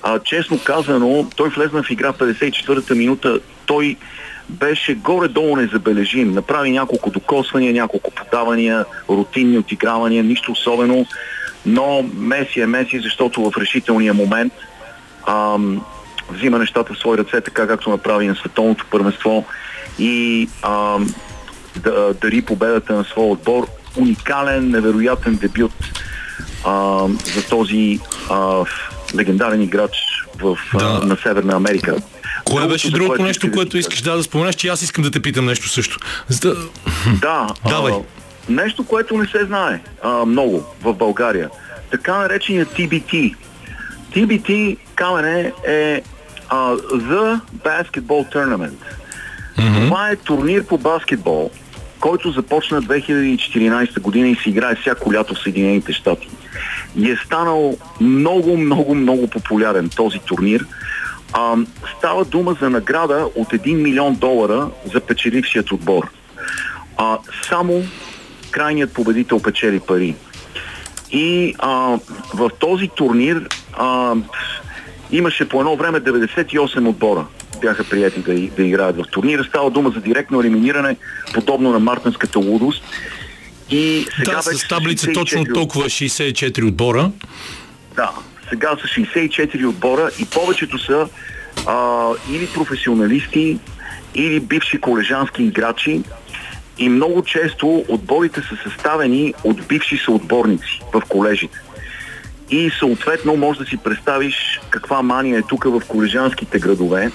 А, честно казано, той влезна в игра в 54-та минута. Той беше горе-долу незабележим. Направи няколко докосвания, няколко подавания, рутинни отигравания, нищо особено. Но Меси е Меси, защото в решителния момент ам, взима нещата в свои ръце, така както направи на световното първенство и ам, да, дари победата на своя отбор. Уникален, невероятен дебют ам, за този а, легендарен играч в, Да. на Северна Америка. Кое Другото, беше другото което нещо, което искаш да, да споменеш, че аз искам да те питам нещо също. Да... Да, Давай. А, нещо, което не се знае а, много в България. Така наречения TBT. TBT, камене, е а, The Basketball Tournament. Това е турнир по баскетбол, който започна 2014 година и се играе всяко лято в Съединените щати. И е станал много, много, много популярен този турнир. А, става дума за награда от 1 милион долара за печелившият отбор. А, само крайният победител печели пари. И а, в този турнир а, имаше по едно време 98 отбора бяха прияти да, да играят в турнира. Става дума за директно елиминиране, подобно на мартинската лудост. И сега Да, с таблица 64 точно толкова 64 отбора. да, сега са 64 отбора и повечето са а, или професионалисти, или бивши колежански играчи. И много често отборите са съставени от бивши съотборници в колежите. И съответно може да си представиш каква мания е тук в колежанските градове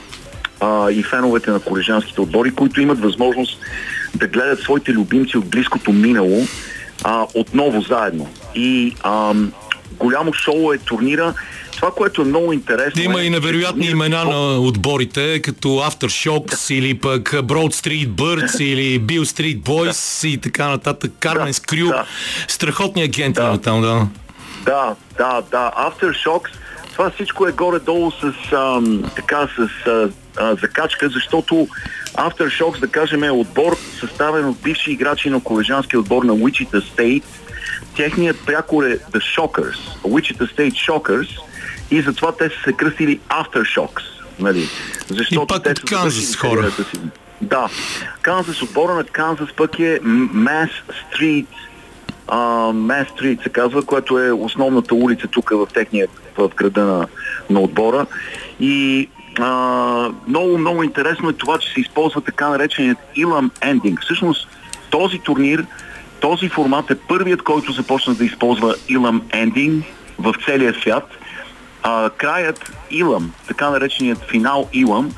а, и феновете на колежанските отбори, които имат възможност да гледат своите любимци от близкото минало а, отново заедно. И а, голямо шоу е турнира. Това, което е много интересно... Има е, и невероятни че турнирът- имена на отборите, като Aftershocks или пък Broad Street Birds или Bill Street Boys и така нататък. Carmen's Crew. да. Страхотни агенти Да. там, да. Да, да, да. Aftershocks, това всичко е горе-долу с, ам, така, с а, а, закачка, защото Aftershocks, да кажем, е отбор съставен от бивши играчи на колежански отбор на Wichita State. Техният прякор е The Shockers, Wichita State Shockers и затова те са се кръстили Aftershocks. Нали? Защото И пак те от Канзас хора. си. Да. Канзас, отбора на Канзас пък е Mass Street Ман Стрит се казва, което е основната улица тук в техния в града на, на отбора. И а, много, много интересно е това, че се използва така нареченият Илам Ending. Всъщност този турнир, този формат е първият, който започна да използва Илам Ending в целия свят. А, краят Илам, така нареченият финал Илам,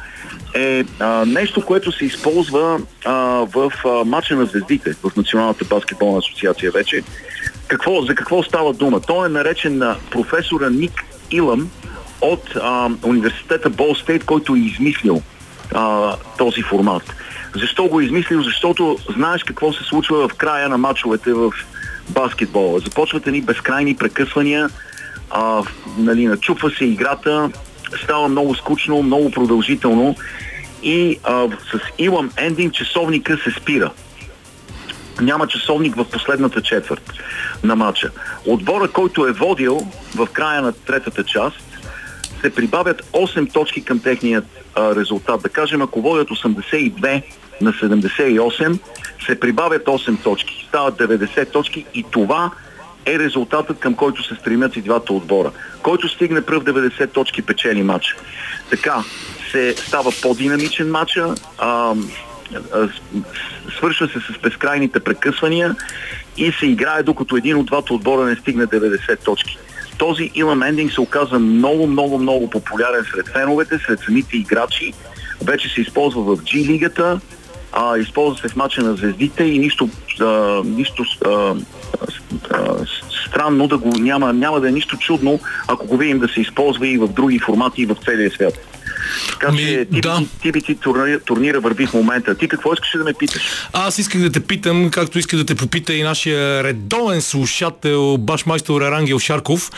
е а, нещо, което се използва а, в а, матча на звездите в Националната баскетболна асоциация вече. Какво, за какво става дума? Той е наречен на професора Ник Илам от а, университета Бол Стейт, който е измислил а, този формат. Защо го е измислил? Защото знаеш какво се случва в края на матчовете в баскетбола. Започват едни безкрайни прекъсвания, а, нали, начупва се играта, става много скучно, много продължително и а, с Илам Ендинг часовника се спира. Няма часовник в последната четвърт на матча. Отбора, който е водил в края на третата част, се прибавят 8 точки към техният а, резултат. Да кажем, ако водят 82 на 78, се прибавят 8 точки. Стават 90 точки и това е резултатът към който се стремят и двата отбора. Който стигне пръв 90 точки печели матча. Така се става по-динамичен матча, а, свършва се с безкрайните прекъсвания и се играе докато един от двата отбора не стигне 90 точки. Този Илам Ендинг се оказа много, много, много популярен сред феновете, сред самите играчи. Вече се използва в G лигата, а, използва се в мача на звездите и нищо, а, нищо а, а, странно да го няма, няма да е нищо чудно, ако го видим да се използва и в други формати и в целия свят. Така Ами, че TBT, да. TBT турнира, турнира върви в момента. Ти какво искаш да ме питаш? Аз исках да те питам, както иска да те попита и нашия редовен слушател, башмайстор Арангел Шарков,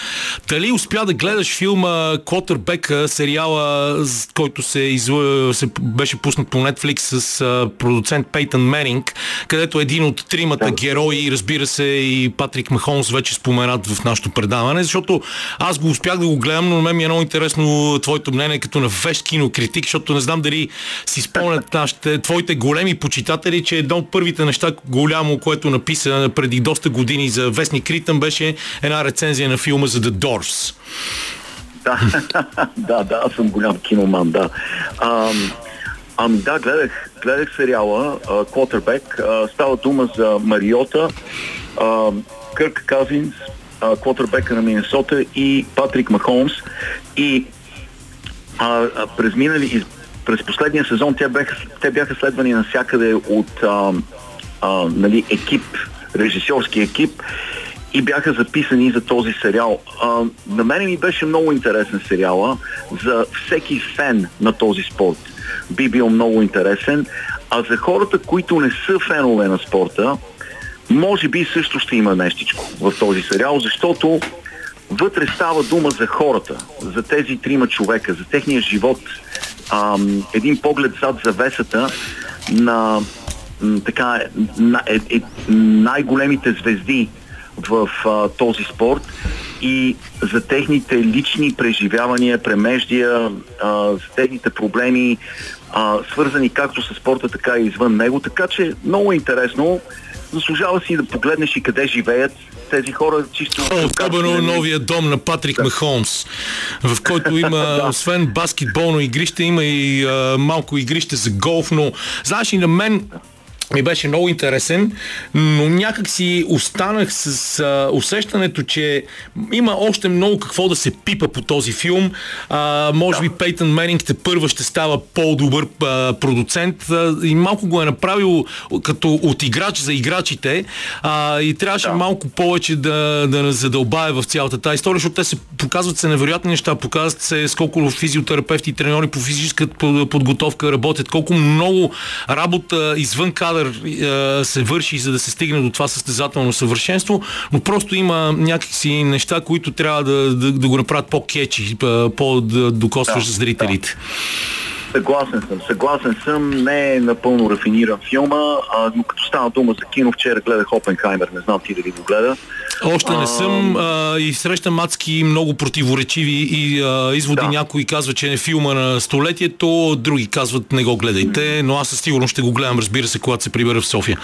дали успя да гледаш филма Quarterback, сериала, който се, излъ... се беше пуснат по Netflix с продуцент Пейтън Менинг, където един от тримата герои, разбира се и Патрик Махонс вече споменат в нашото предаване, защото аз го успях да го гледам, но на мен ми е много интересно твоето мнение като на вещ кинокритик, защото не знам дали си спомнят нашите, твоите големи почитатели, че едно от първите неща голямо, което написа преди доста години за Вестник Ритъм беше една рецензия на филма за The Doors. Да, да, да, аз съм голям киноман, да. Ам, ами да, гледах, гледах сериала Quarterback. Става дума за Мариота, а, Кърк Казинс, квотербека на Миннесота и Патрик Махомс. И а, а, през минали, през последния сезон те бяха, те бяха следвани навсякъде от а, а, нали, екип, режисьорски екип и бяха записани за този сериал. А, на мен ми беше много интересен сериала за всеки фен на този спорт. Би бил много интересен. А за хората, които не са фенове на спорта, може би също ще има нещичко в този сериал, защото вътре става дума за хората, за тези трима човека, за техния живот. Ам, един поглед зад завесата на така, на, е, е, най-големите звезди в а, този спорт и за техните лични преживявания, премеждия, а, за техните проблеми, а, свързани както с спорта, така и извън него. Така че много интересно. Заслужава си да погледнеш и къде живеят тези хора чисто... О, особено новия дом на Патрик да. Мехолмс, в който има, освен баскетболно игрище, има и а, малко игрище за голф, но знаеш и на мен ми беше много интересен, но някак си останах с а, усещането, че има още много какво да се пипа по този филм. А, може да. би Пейтън Менинг те първа ще става по-добър а, продуцент а, и малко го е направил като от играч за играчите а, и трябваше да. малко повече да, да задълбае в цялата тази история, защото те се показват се невероятни неща, показват се с колко физиотерапевти и треньори по физическа подготовка работят, колко много работа извън кадър кадър се върши, за да се стигне до това състезателно съвършенство, но просто има някакси неща, които трябва да, да, да го направят по-кечи, по-докосващ да, зрителите. Да. Съгласен съм, съгласен съм. Не е напълно рафиниран филма, а, но като става дума за кино, вчера гледах Опенхаймер, не знам ти дали го гледа. Още не съм а, и срещам мацки много противоречиви и а, изводи. Да. Някои казват, че е филма на столетието, други казват не го гледайте, но аз със сигурност ще го гледам, разбира се, когато се прибера в София.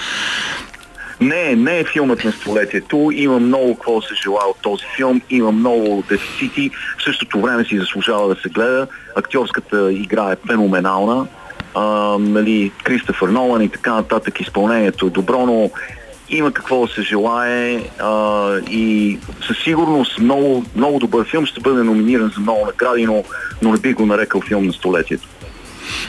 Не, не е филмът на столетието. Има много какво се желая от този филм. Има много дефицити. В същото време си заслужава да се гледа. Актьорската игра е феноменална. А, нали, Кристофър Нолан и така нататък. Изпълнението е добро, но има какво да се желае а, и със сигурност много, много добър филм ще бъде номиниран за много награди, но, но не бих го нарекал филм на столетието.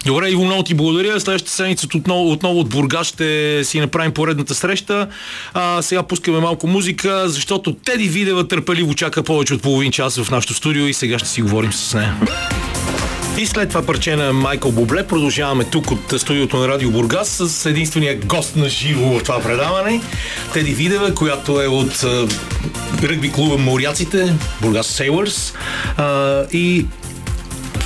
Добре, Иво, много ти благодаря. Следващата седмица отново, отново от Бурга ще си направим поредната среща. А, сега пускаме малко музика, защото Теди Видева търпеливо чака повече от половин час в нашото студио и сега ще си говорим с нея. И след това парче на Майкъл Бобле продължаваме тук от студиото на Радио Бургас с единствения гост на живо в това предаване. Теди Видева, която е от ръгби клуба Моряците, Бургас Сейлърс. И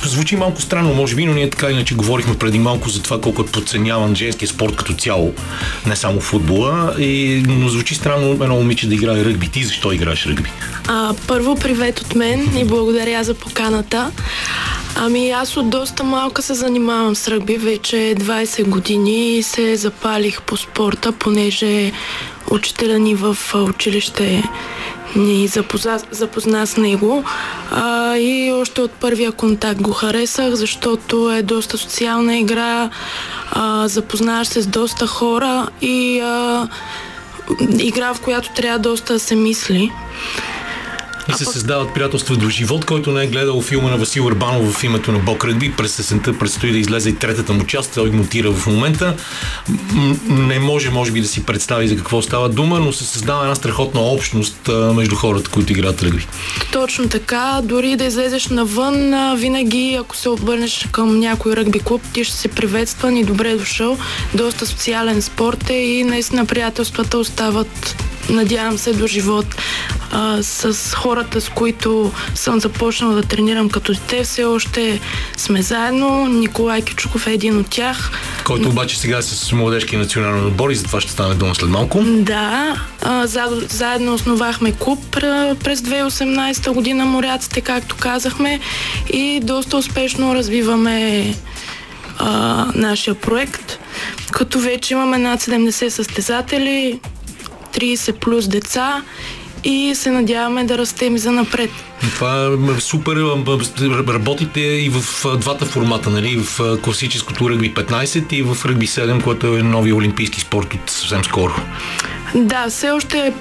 звучи малко странно, може би, но ние така иначе говорихме преди малко за това колко е подценяван женския спорт като цяло, не само футбола. И, но звучи странно едно момиче да играе ръгби. Ти защо играеш ръгби? А, първо, привет от мен и благодаря за поканата. Ами аз от доста малка се занимавам с ръгби, вече 20 години и се запалих по спорта, понеже учителя ни в училище ни запозна, запозна с него а, и още от първия контакт го харесах, защото е доста социална игра, а, запознаваш се с доста хора и а, игра, в която трябва доста да се мисли. И се създават приятелства до живот, който не е гледал филма на Васил Урбанов в името на Бог Ръгби. През сесента предстои да излезе и третата му част. Той монтира в момента. Не може, може би, да си представи за какво става дума, но се създава една страхотна общност между хората, които играят ръгби. Точно така. Дори да излезеш навън, винаги, ако се обърнеш към някой ръгби клуб, ти ще се приветстван и добре дошъл. Доста социален спорт е и наистина приятелствата остават надявам се до живот а, с хората, с които съм започнала да тренирам като дете. Все още сме заедно. Николай Кичуков е един от тях. Който обаче сега е с младежки национален отбор и за това ще стане дума след малко. Да. А, заедно основахме клуб през 2018 година моряците, както казахме и доста успешно развиваме а, нашия проект, като вече имаме над 70 състезатели, 30 плюс деца и се надяваме да растем за напред. Това е супер. Работите и в двата формата, нали? В класическото ръгби 15 и в ръгби 7, което е новия олимпийски спорт от съвсем скоро. Да, все още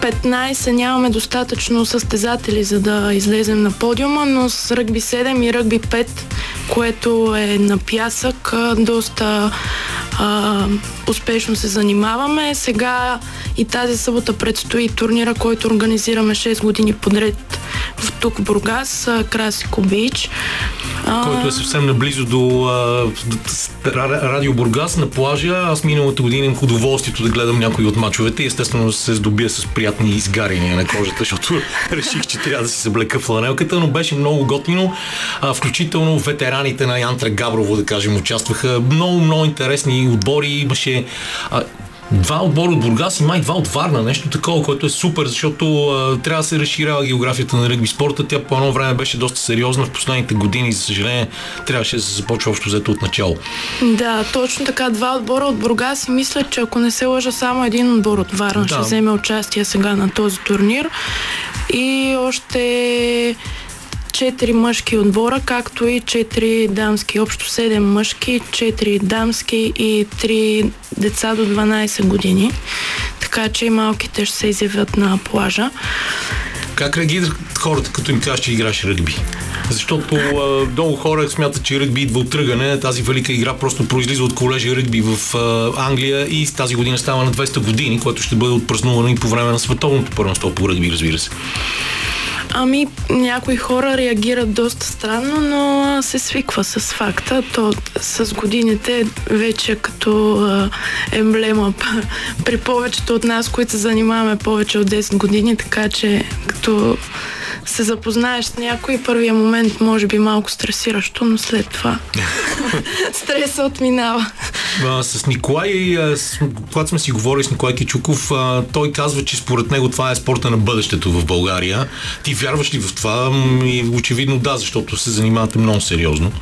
15 нямаме достатъчно състезатели, за да излезем на подиума, но с ръгби 7 и ръгби 5, което е на пясък, доста а, успешно се занимаваме. Сега и тази събота предстои турнира, който организираме 6 години подред в тук Бургас, Красико Бич. Който е съвсем наблизо до а, Радио Бургас на плажа. Аз миналата година имах удоволствието да гледам някои от мачовете и естествено се здобия с приятни изгаряния на кожата, защото реших, че трябва да си съблека фланелката, но беше много готино. А, включително ветераните на Янтра Габрово, да кажем, участваха. Много, много интересни отбори. Имаше а, Два отбора от Бургас и май два от Варна, нещо такова, което е супер, защото а, трябва да се разширява географията на ръгби спорта. Тя по едно време беше доста сериозна в последните години, за съжаление трябваше да се започва общо взето от начало. Да, точно така. Два отбора от Бургас и мисля, че ако не се лъжа, само един отбор от Варна Да. ще вземе участие сега на този турнир. И още четири мъжки отбора, както и четири дамски. Общо седем мъжки, четири дамски и три деца до 12 години. Така че малките ще се изявят на плажа. Как реагират хората, като им кажеш, че играеш ръгби? Защото а, много хора смятат, че ръгби идва от тръгане. Тази велика игра просто произлиза от колежи ръгби в а, Англия и тази година става на 200 години, което ще бъде отпразнувано и по време на световното първенство по ръгби, разбира се. Ами, някои хора реагират доста странно, но се свиква с факта. То с годините вече като емблема при повечето от нас, които се занимаваме повече от 10 години, така че като се запознаеш с някой, първия момент може би малко стресиращо, но след това стресът отминава. А, с Николай, а, с, когато сме си говорили с Николай Кичуков, а, той казва, че според него това е спорта на бъдещето в България. Ти вярваш ли в това? И очевидно да, защото се занимавате много сериозно.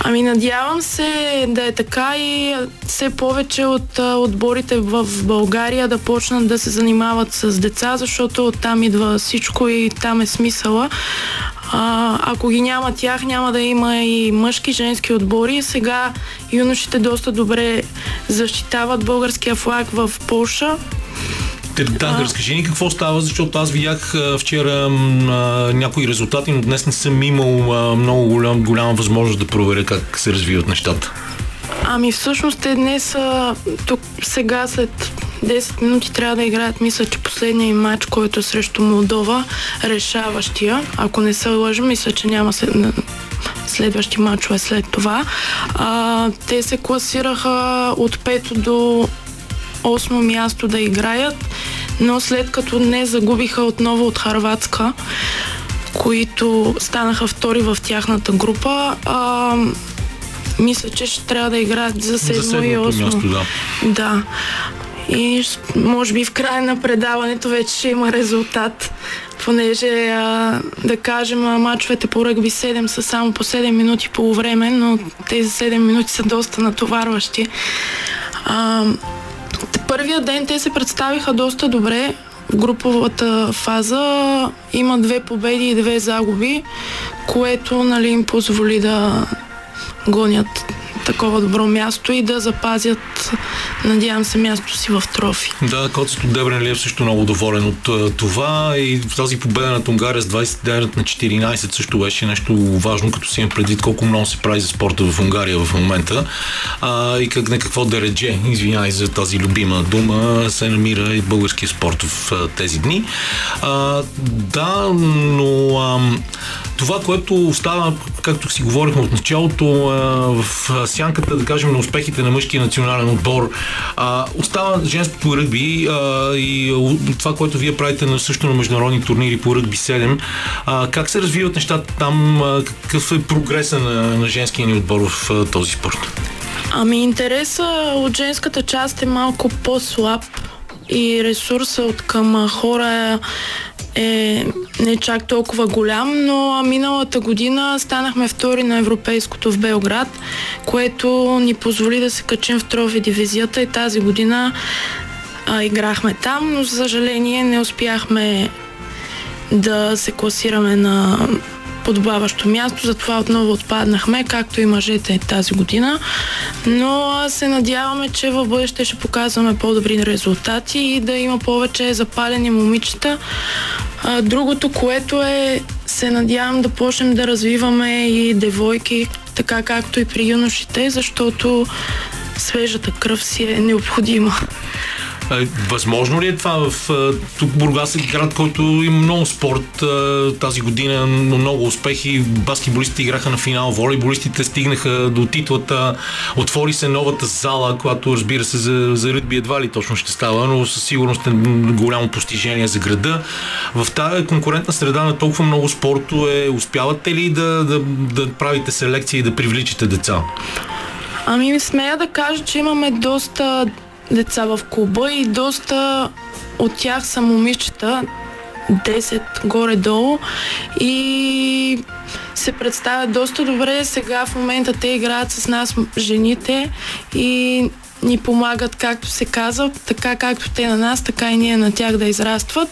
Ами надявам се да е така и все повече от а, отборите в България да почнат да се занимават с деца, защото там идва всичко и там е смисъла. А, ако ги няма тях, няма да има и мъжки, женски отбори. Сега юношите доста добре защитават българския флаг в Полша. Те, да, разкажи ни какво става, защото аз видях вчера а, някои резултати, но днес не съм имал а, много голям, голяма възможност да проверя как се развиват нещата. Ами всъщност те днес тук сега след 10 минути трябва да играят, мисля, че последния им матч, който е срещу Молдова, решаващия. Ако не се лъжа, мисля, че няма след, следващи матчове след това. А, те се класираха от 5 до 8 място да играят, но след като не загубиха отново от Харватска, които станаха втори в тяхната група, а, мисля, че ще трябва да играят за седмо и осмо. място, да. Да. И може би в края на предаването вече ще има резултат, понеже а, да кажем а, мачовете по ръгби 7 са само по 7 минути по време, но тези 7 минути са доста натоварващи. А, първия ден те се представиха доста добре. В груповата фаза има две победи и две загуби, което нали, им позволи да гонят такова добро място и да запазят, надявам се, място си в трофи. Да, Коцето Дебренлиев също много доволен от а, това и тази победа на Унгария с 29 на 14 също беше нещо важно, като си имам предвид колко много се прави за спорта в Унгария в момента а, и как, на какво да редже, извинявай за тази любима дума, се намира и българския спорт в а, тези дни. А, да, но ам, това, което остава, както си говорихме от началото, в сянката, да кажем, на успехите на мъжкия национален отбор, остава женското ръгби и това, което вие правите на, също на международни турнири по ръгби 7. А, как се развиват нещата там? Какъв е прогреса на, на женския ни отбор в този спорт? Ами интереса от женската част е малко по-слаб и ресурса от към хора е не чак толкова голям, но миналата година станахме втори на европейското в Белград, което ни позволи да се качим в трофи дивизията и тази година а, играхме там, но за съжаление не успяхме да се класираме на подобаващо място, затова отново отпаднахме, както и мъжете тази година. Но се надяваме, че в бъдеще ще показваме по-добри резултати и да има повече запалени момичета. Другото, което е, се надявам да почнем да развиваме и девойки, така както и при юношите, защото свежата кръв си е необходима. Възможно ли е това в тук Бургас е град, който има много спорт тази година, но много успехи. Баскетболистите играха на финал, волейболистите стигнаха до титлата, отвори се новата зала, която разбира се за, за ръгби едва ли точно ще става, но със сигурност е голямо постижение за града. В тази конкурентна среда на толкова много спортове, успявате ли да, да, да правите селекция и да привличате деца? Ами смея да кажа, че имаме доста деца в клуба и доста от тях са момичета, 10 горе-долу и се представят доста добре. Сега в момента те играят с нас жените и ни помагат, както се казва, така както те на нас, така и ние на тях да израстват.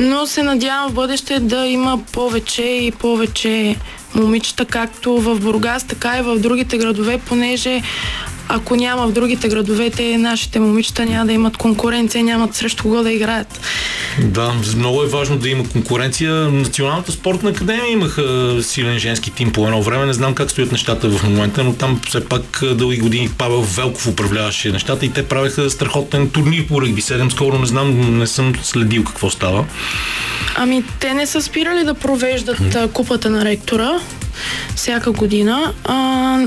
Но се надявам в бъдеще да има повече и повече момичета, както в Бургас, така и в другите градове, понеже ако няма в другите градове, те нашите момичета няма да имат конкуренция, нямат срещу кого да играят. Да, много е важно да има конкуренция. Националната спортна академия имаха силен женски тим по едно време. Не знам как стоят нещата в момента, но там все пак дълги години Павел Велков управляваше нещата и те правеха страхотен турнир по ръгби 7. Скоро не знам, не съм следил какво става. Ами, те не са спирали да провеждат купата на ректора всяка година. А,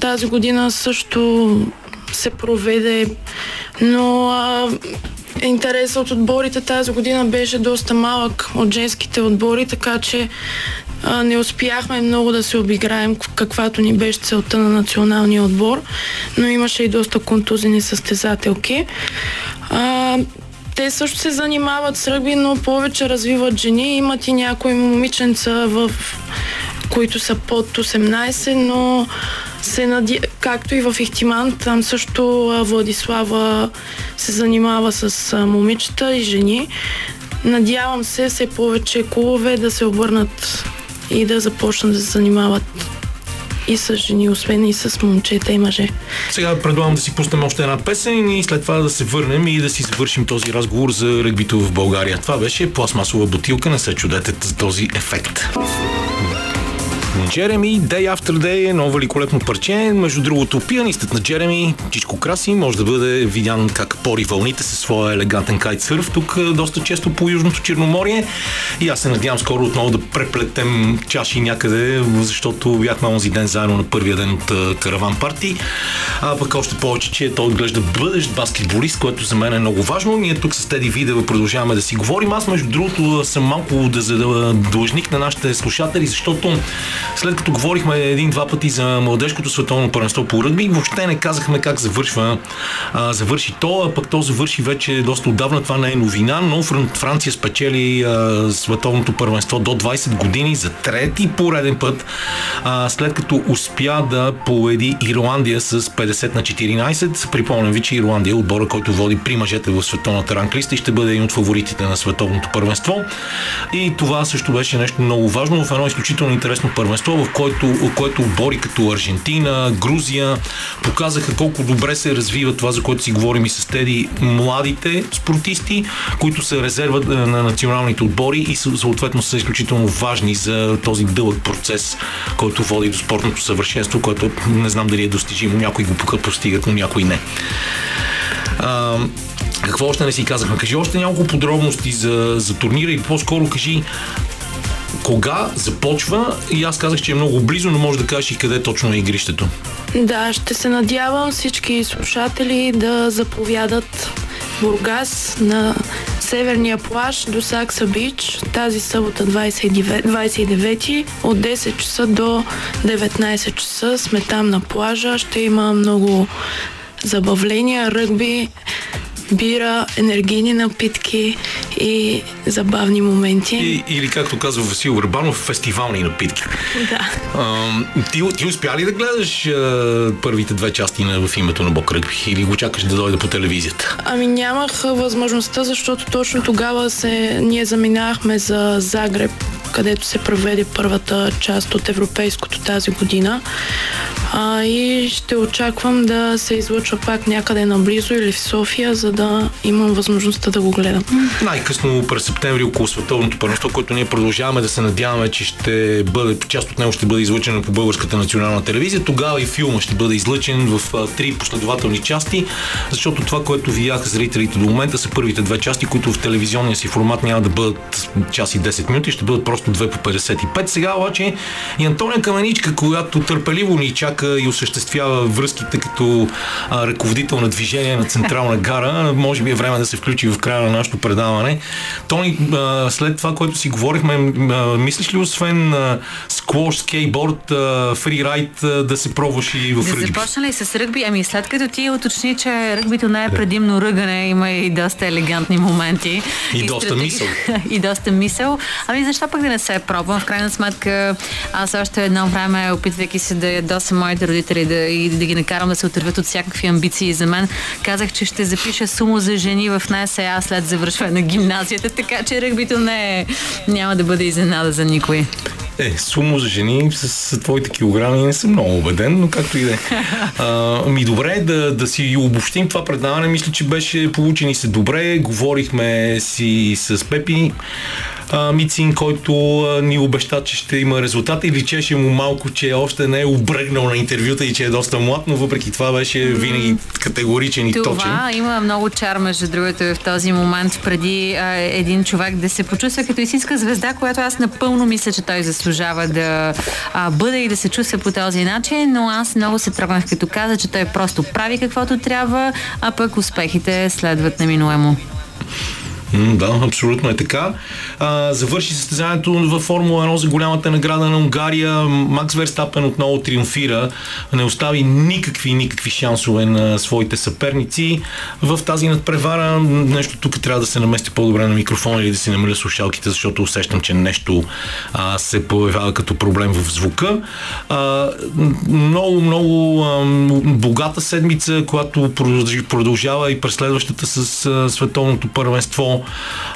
тази година също се проведе, но а, интересът от отборите тази година беше доста малък от женските отбори, така че а, не успяхме много да се обиграем, каквато ни беше целта на националния отбор, но имаше и доста контузени състезателки. А, те също се занимават с ръгби, но повече развиват жени. Имат и някои момиченца, в които са под 18, но се нади... както и в Ихтиман, там също Владислава се занимава с момичета и жени. Надявам се все повече клубове да се обърнат и да започнат да се занимават и с жени, освен и с момчета и мъже. Сега предлагам да си пуснем още една песен и след това да се върнем и да си завършим този разговор за ръгбито в България. Това беше пластмасова бутилка, не се чудете за този ефект. Джереми, Day After Day, едно великолепно парче. Между другото, пианистът на Джереми, Чичко Краси, може да бъде видян как пори вълните със своя елегантен кайтсърф тук е, доста често по Южното Черноморие. И аз се надявам скоро отново да преплетем чаши някъде, защото бяхме онзи ден заедно на първия ден от е, караван парти. А пък още повече, че той отглежда бъдещ баскетболист, което за мен е много важно. Ние тук с Теди Видева продължаваме да си говорим. Аз, между другото, съм малко да, да, длъжник на нашите слушатели, защото след като говорихме един-два пъти за младежкото световно първенство по ръгби, въобще не казахме как завършва, а, завърши то, а пък то завърши вече доста отдавна, това не е новина, но Фран- Франция спечели а, световното първенство до 20 години за трети пореден път, а, след като успя да победи Ирландия с 50 на 14. Припомням ви, че Ирландия е отбора, който води при мъжете в световната ранглиста и ще бъде един от фаворитите на световното първенство. И това също беше нещо много важно в едно изключително интересно първенство, в което, в което отбори като Аржентина, Грузия показаха колко добре се развива това, за което си говорим и с Теди, младите спортисти, които са резерва е, на националните отбори и съответно са изключително важни за този дълъг процес, който води до спортното съвършенство, което не знам дали е достижимо. Някои го постигат, но някои не. А, какво още не си казахме? Кажи още няколко подробности за, за турнира и по-скоро кажи кога започва и аз казах, че е много близо, но може да кажеш и къде точно е игрището. Да, ще се надявам всички слушатели да заповядат Бургас на северния плаж до Сакса Бич тази събота 29, 29 от 10 часа до 19 часа сме там на плажа. Ще има много забавления, ръгби, бира, енергийни напитки и забавни моменти. И, или както казва Васил Върбанов, фестивални напитки. Да. А, ти, ти успя ли да гледаш а, първите две части на, в името на Бог Ръгби? Или го чакаш да дойде по телевизията? Ами нямах възможността, защото точно тогава се, ние заминахме за Загреб, където се проведе първата част от европейското тази година. А, и ще очаквам да се излъчва пак някъде наблизо или в София, за да имам възможността да го гледам. Най-късно през септември около световното първенство, което ние продължаваме да се надяваме, че ще бъде, част от него ще бъде излъчено по българската национална телевизия. Тогава и филма ще бъде излъчен в три последователни части, защото това, което видяха зрителите до момента са първите две части, които в телевизионния си формат няма да бъдат час и 10 минути, ще бъдат просто 2 по 55. Сега обаче и Антония Каменичка, която търпеливо ни чака и осъществява връзките като а, ръководител на движение на Централна гара. Може би е време да се включи в края на нашето предаване. Тони, след това, което си говорихме, мислиш ли освен сквош, скейтборд, фрирайд, да се пробваш и в Да ръгби? започна ли с ръгби? Ами след като ти уточни, че ръгбито не е предимно ръгане, има и доста елегантни моменти. И доста стратеги- мисъл. и доста мисъл. Ами защо пък да не се пробвам? В крайна сметка аз още едно време, опитвайки се да ядосам моите родители да, и да ги накарам да се отърват от всякакви амбиции за мен, казах, че ще запиша сумо за жени в НСА след завършване на гимназията, така че ръгбито не е, няма да бъде изненада за никой. Е, сумо за жени с, с твоите килограми не съм много убеден, но както и да е. Ми добре, да, да си обобщим това предаване. Мисля, че беше получени се добре. Говорихме си с Пепи а, Мицин, който а, ни обеща, че ще има резултат и личеше му малко, че още не е обръгнал на интервюта и че е доста млад, но въпреки това беше винаги категоричен и точен. Това има много чар, между другото, в този момент, преди а, един човек да се почувства като истинска звезда, която аз напълно мисля, че той заслужава да а, бъде и да се чувства по този начин, но аз много се тръгнах като каза, че той просто прави каквото трябва, а пък успехите следват неминуемо. Да, абсолютно е така. А, завърши състезанието във Формула 1 за голямата награда на Унгария. Макс Верстапен отново триумфира. Не остави никакви, никакви шансове на своите съперници. В тази надпревара нещо тук трябва да се намести по-добре на микрофона или да си намаля слушалките, защото усещам, че нещо а, се появява като проблем в звука. А, много, много а, богата седмица, която продължава и през следващата с а, световното първенство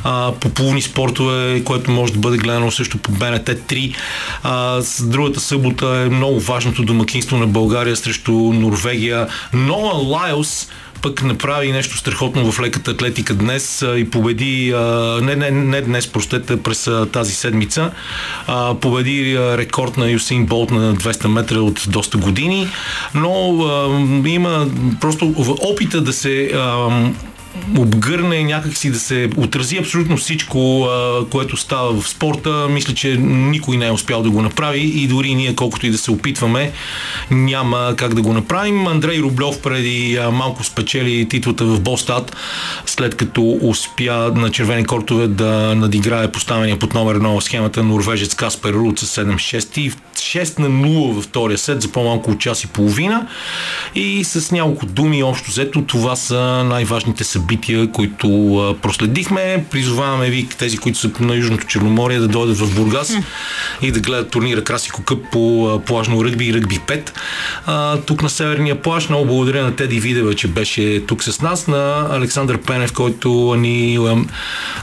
а, по плувни спортове, което може да бъде гледано също по БНТ 3. А, с другата събота е много важното домакинство на България срещу Норвегия. Ноа Лайлс пък направи нещо страхотно в леката атлетика днес и победи, не, не, не днес, простете, през тази седмица, победи рекорд на Юсин Болт на 200 метра от доста години, но има просто опита да се обгърне някакси да се отрази абсолютно всичко, което става в спорта. Мисля, че никой не е успял да го направи и дори ние, колкото и да се опитваме, няма как да го направим. Андрей Рублев преди малко спечели титлата в Бостат, след като успя на червени кортове да надиграе поставения под номер 1 в схемата норвежец Каспер Руд с 7-6 и 6 на 0 във втория сет за по-малко от час и половина. И с няколко думи общо взето това са най-важните събития, които а, проследихме. Призоваваме ви тези, които са на Южното Черноморие да дойдат в Бургас и да гледат турнира Красико Къп по плажно ръгби и ръгби 5. А, тук на Северния плаж. Много благодаря на Теди Видева, че беше тук с нас, на Александър Пенев, който ни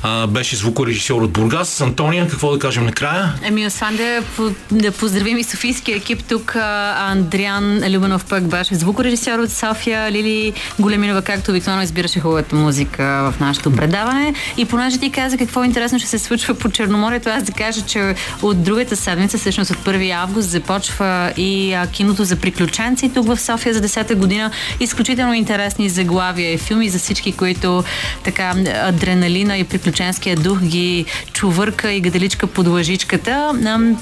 а, беше звукорежисьор от Бургас. Антония, какво да кажем накрая? Еми, освен да, да поздравим и Софийския екип, тук Андриан Любенов пък беше звукорежисьор от София, Лили Големинова, както обикновено избираше хубавата музика в нашето предаване. И понеже ти каза какво интересно ще се случва по Черноморието, аз да кажа, че от другата седмица, всъщност от 1 август, започва и киното за приключенци тук в София за 10-та година. Изключително интересни заглавия и филми за всички, които така адреналина и приключенския дух ги чувърка и гаделичка под лъжичката.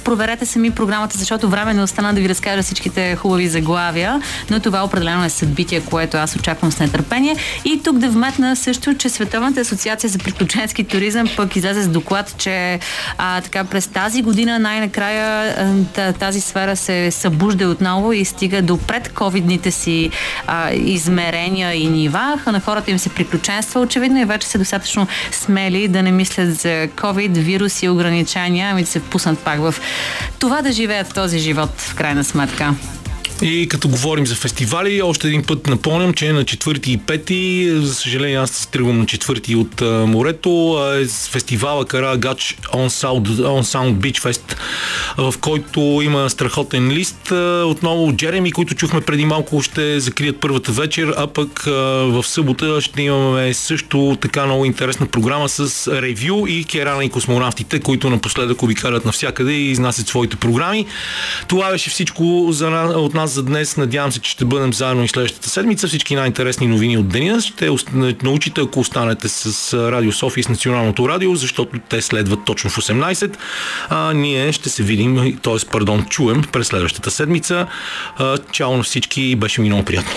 Проверете сами програмата, защото време не остана да ви разкажа всичките хубави заглавия, но това определено е събитие, което аз очаквам с нетърпение. И тук да вметна също, че Световната асоциация за приключенски туризъм пък излезе с доклад, че а, така през тази година най-накрая тази сфера се събужда отново и стига до предковидните си а, измерения и нива. На хората им се приключенства очевидно и вече са достатъчно смели да не мислят за COVID, вирус и ограничения, ами да се впуснат пак в това да живеят този живот в крайна сметка. И като говорим за фестивали, още един път напомням, че на 4 и 5, за съжаление аз тръгвам на 4 от морето, е фестивала Кара Гач On Sound, On Sound Beach Fest, в който има страхотен лист. Отново Джереми, които чухме преди малко, ще закрият първата вечер, а пък в събота ще имаме също така много интересна програма с ревю и Керана и космонавтите, които напоследък обикалят навсякъде и изнасят своите програми. Това беше всичко за, от нас нас за днес. Надявам се, че ще бъдем заедно и следващата седмица. Всички най-интересни новини от деня ще научите, ако останете с Радио София и с Националното радио, защото те следват точно в 18. А ние ще се видим, т.е. пардон, чуем през следващата седмица. Чао на всички, беше ми много приятно.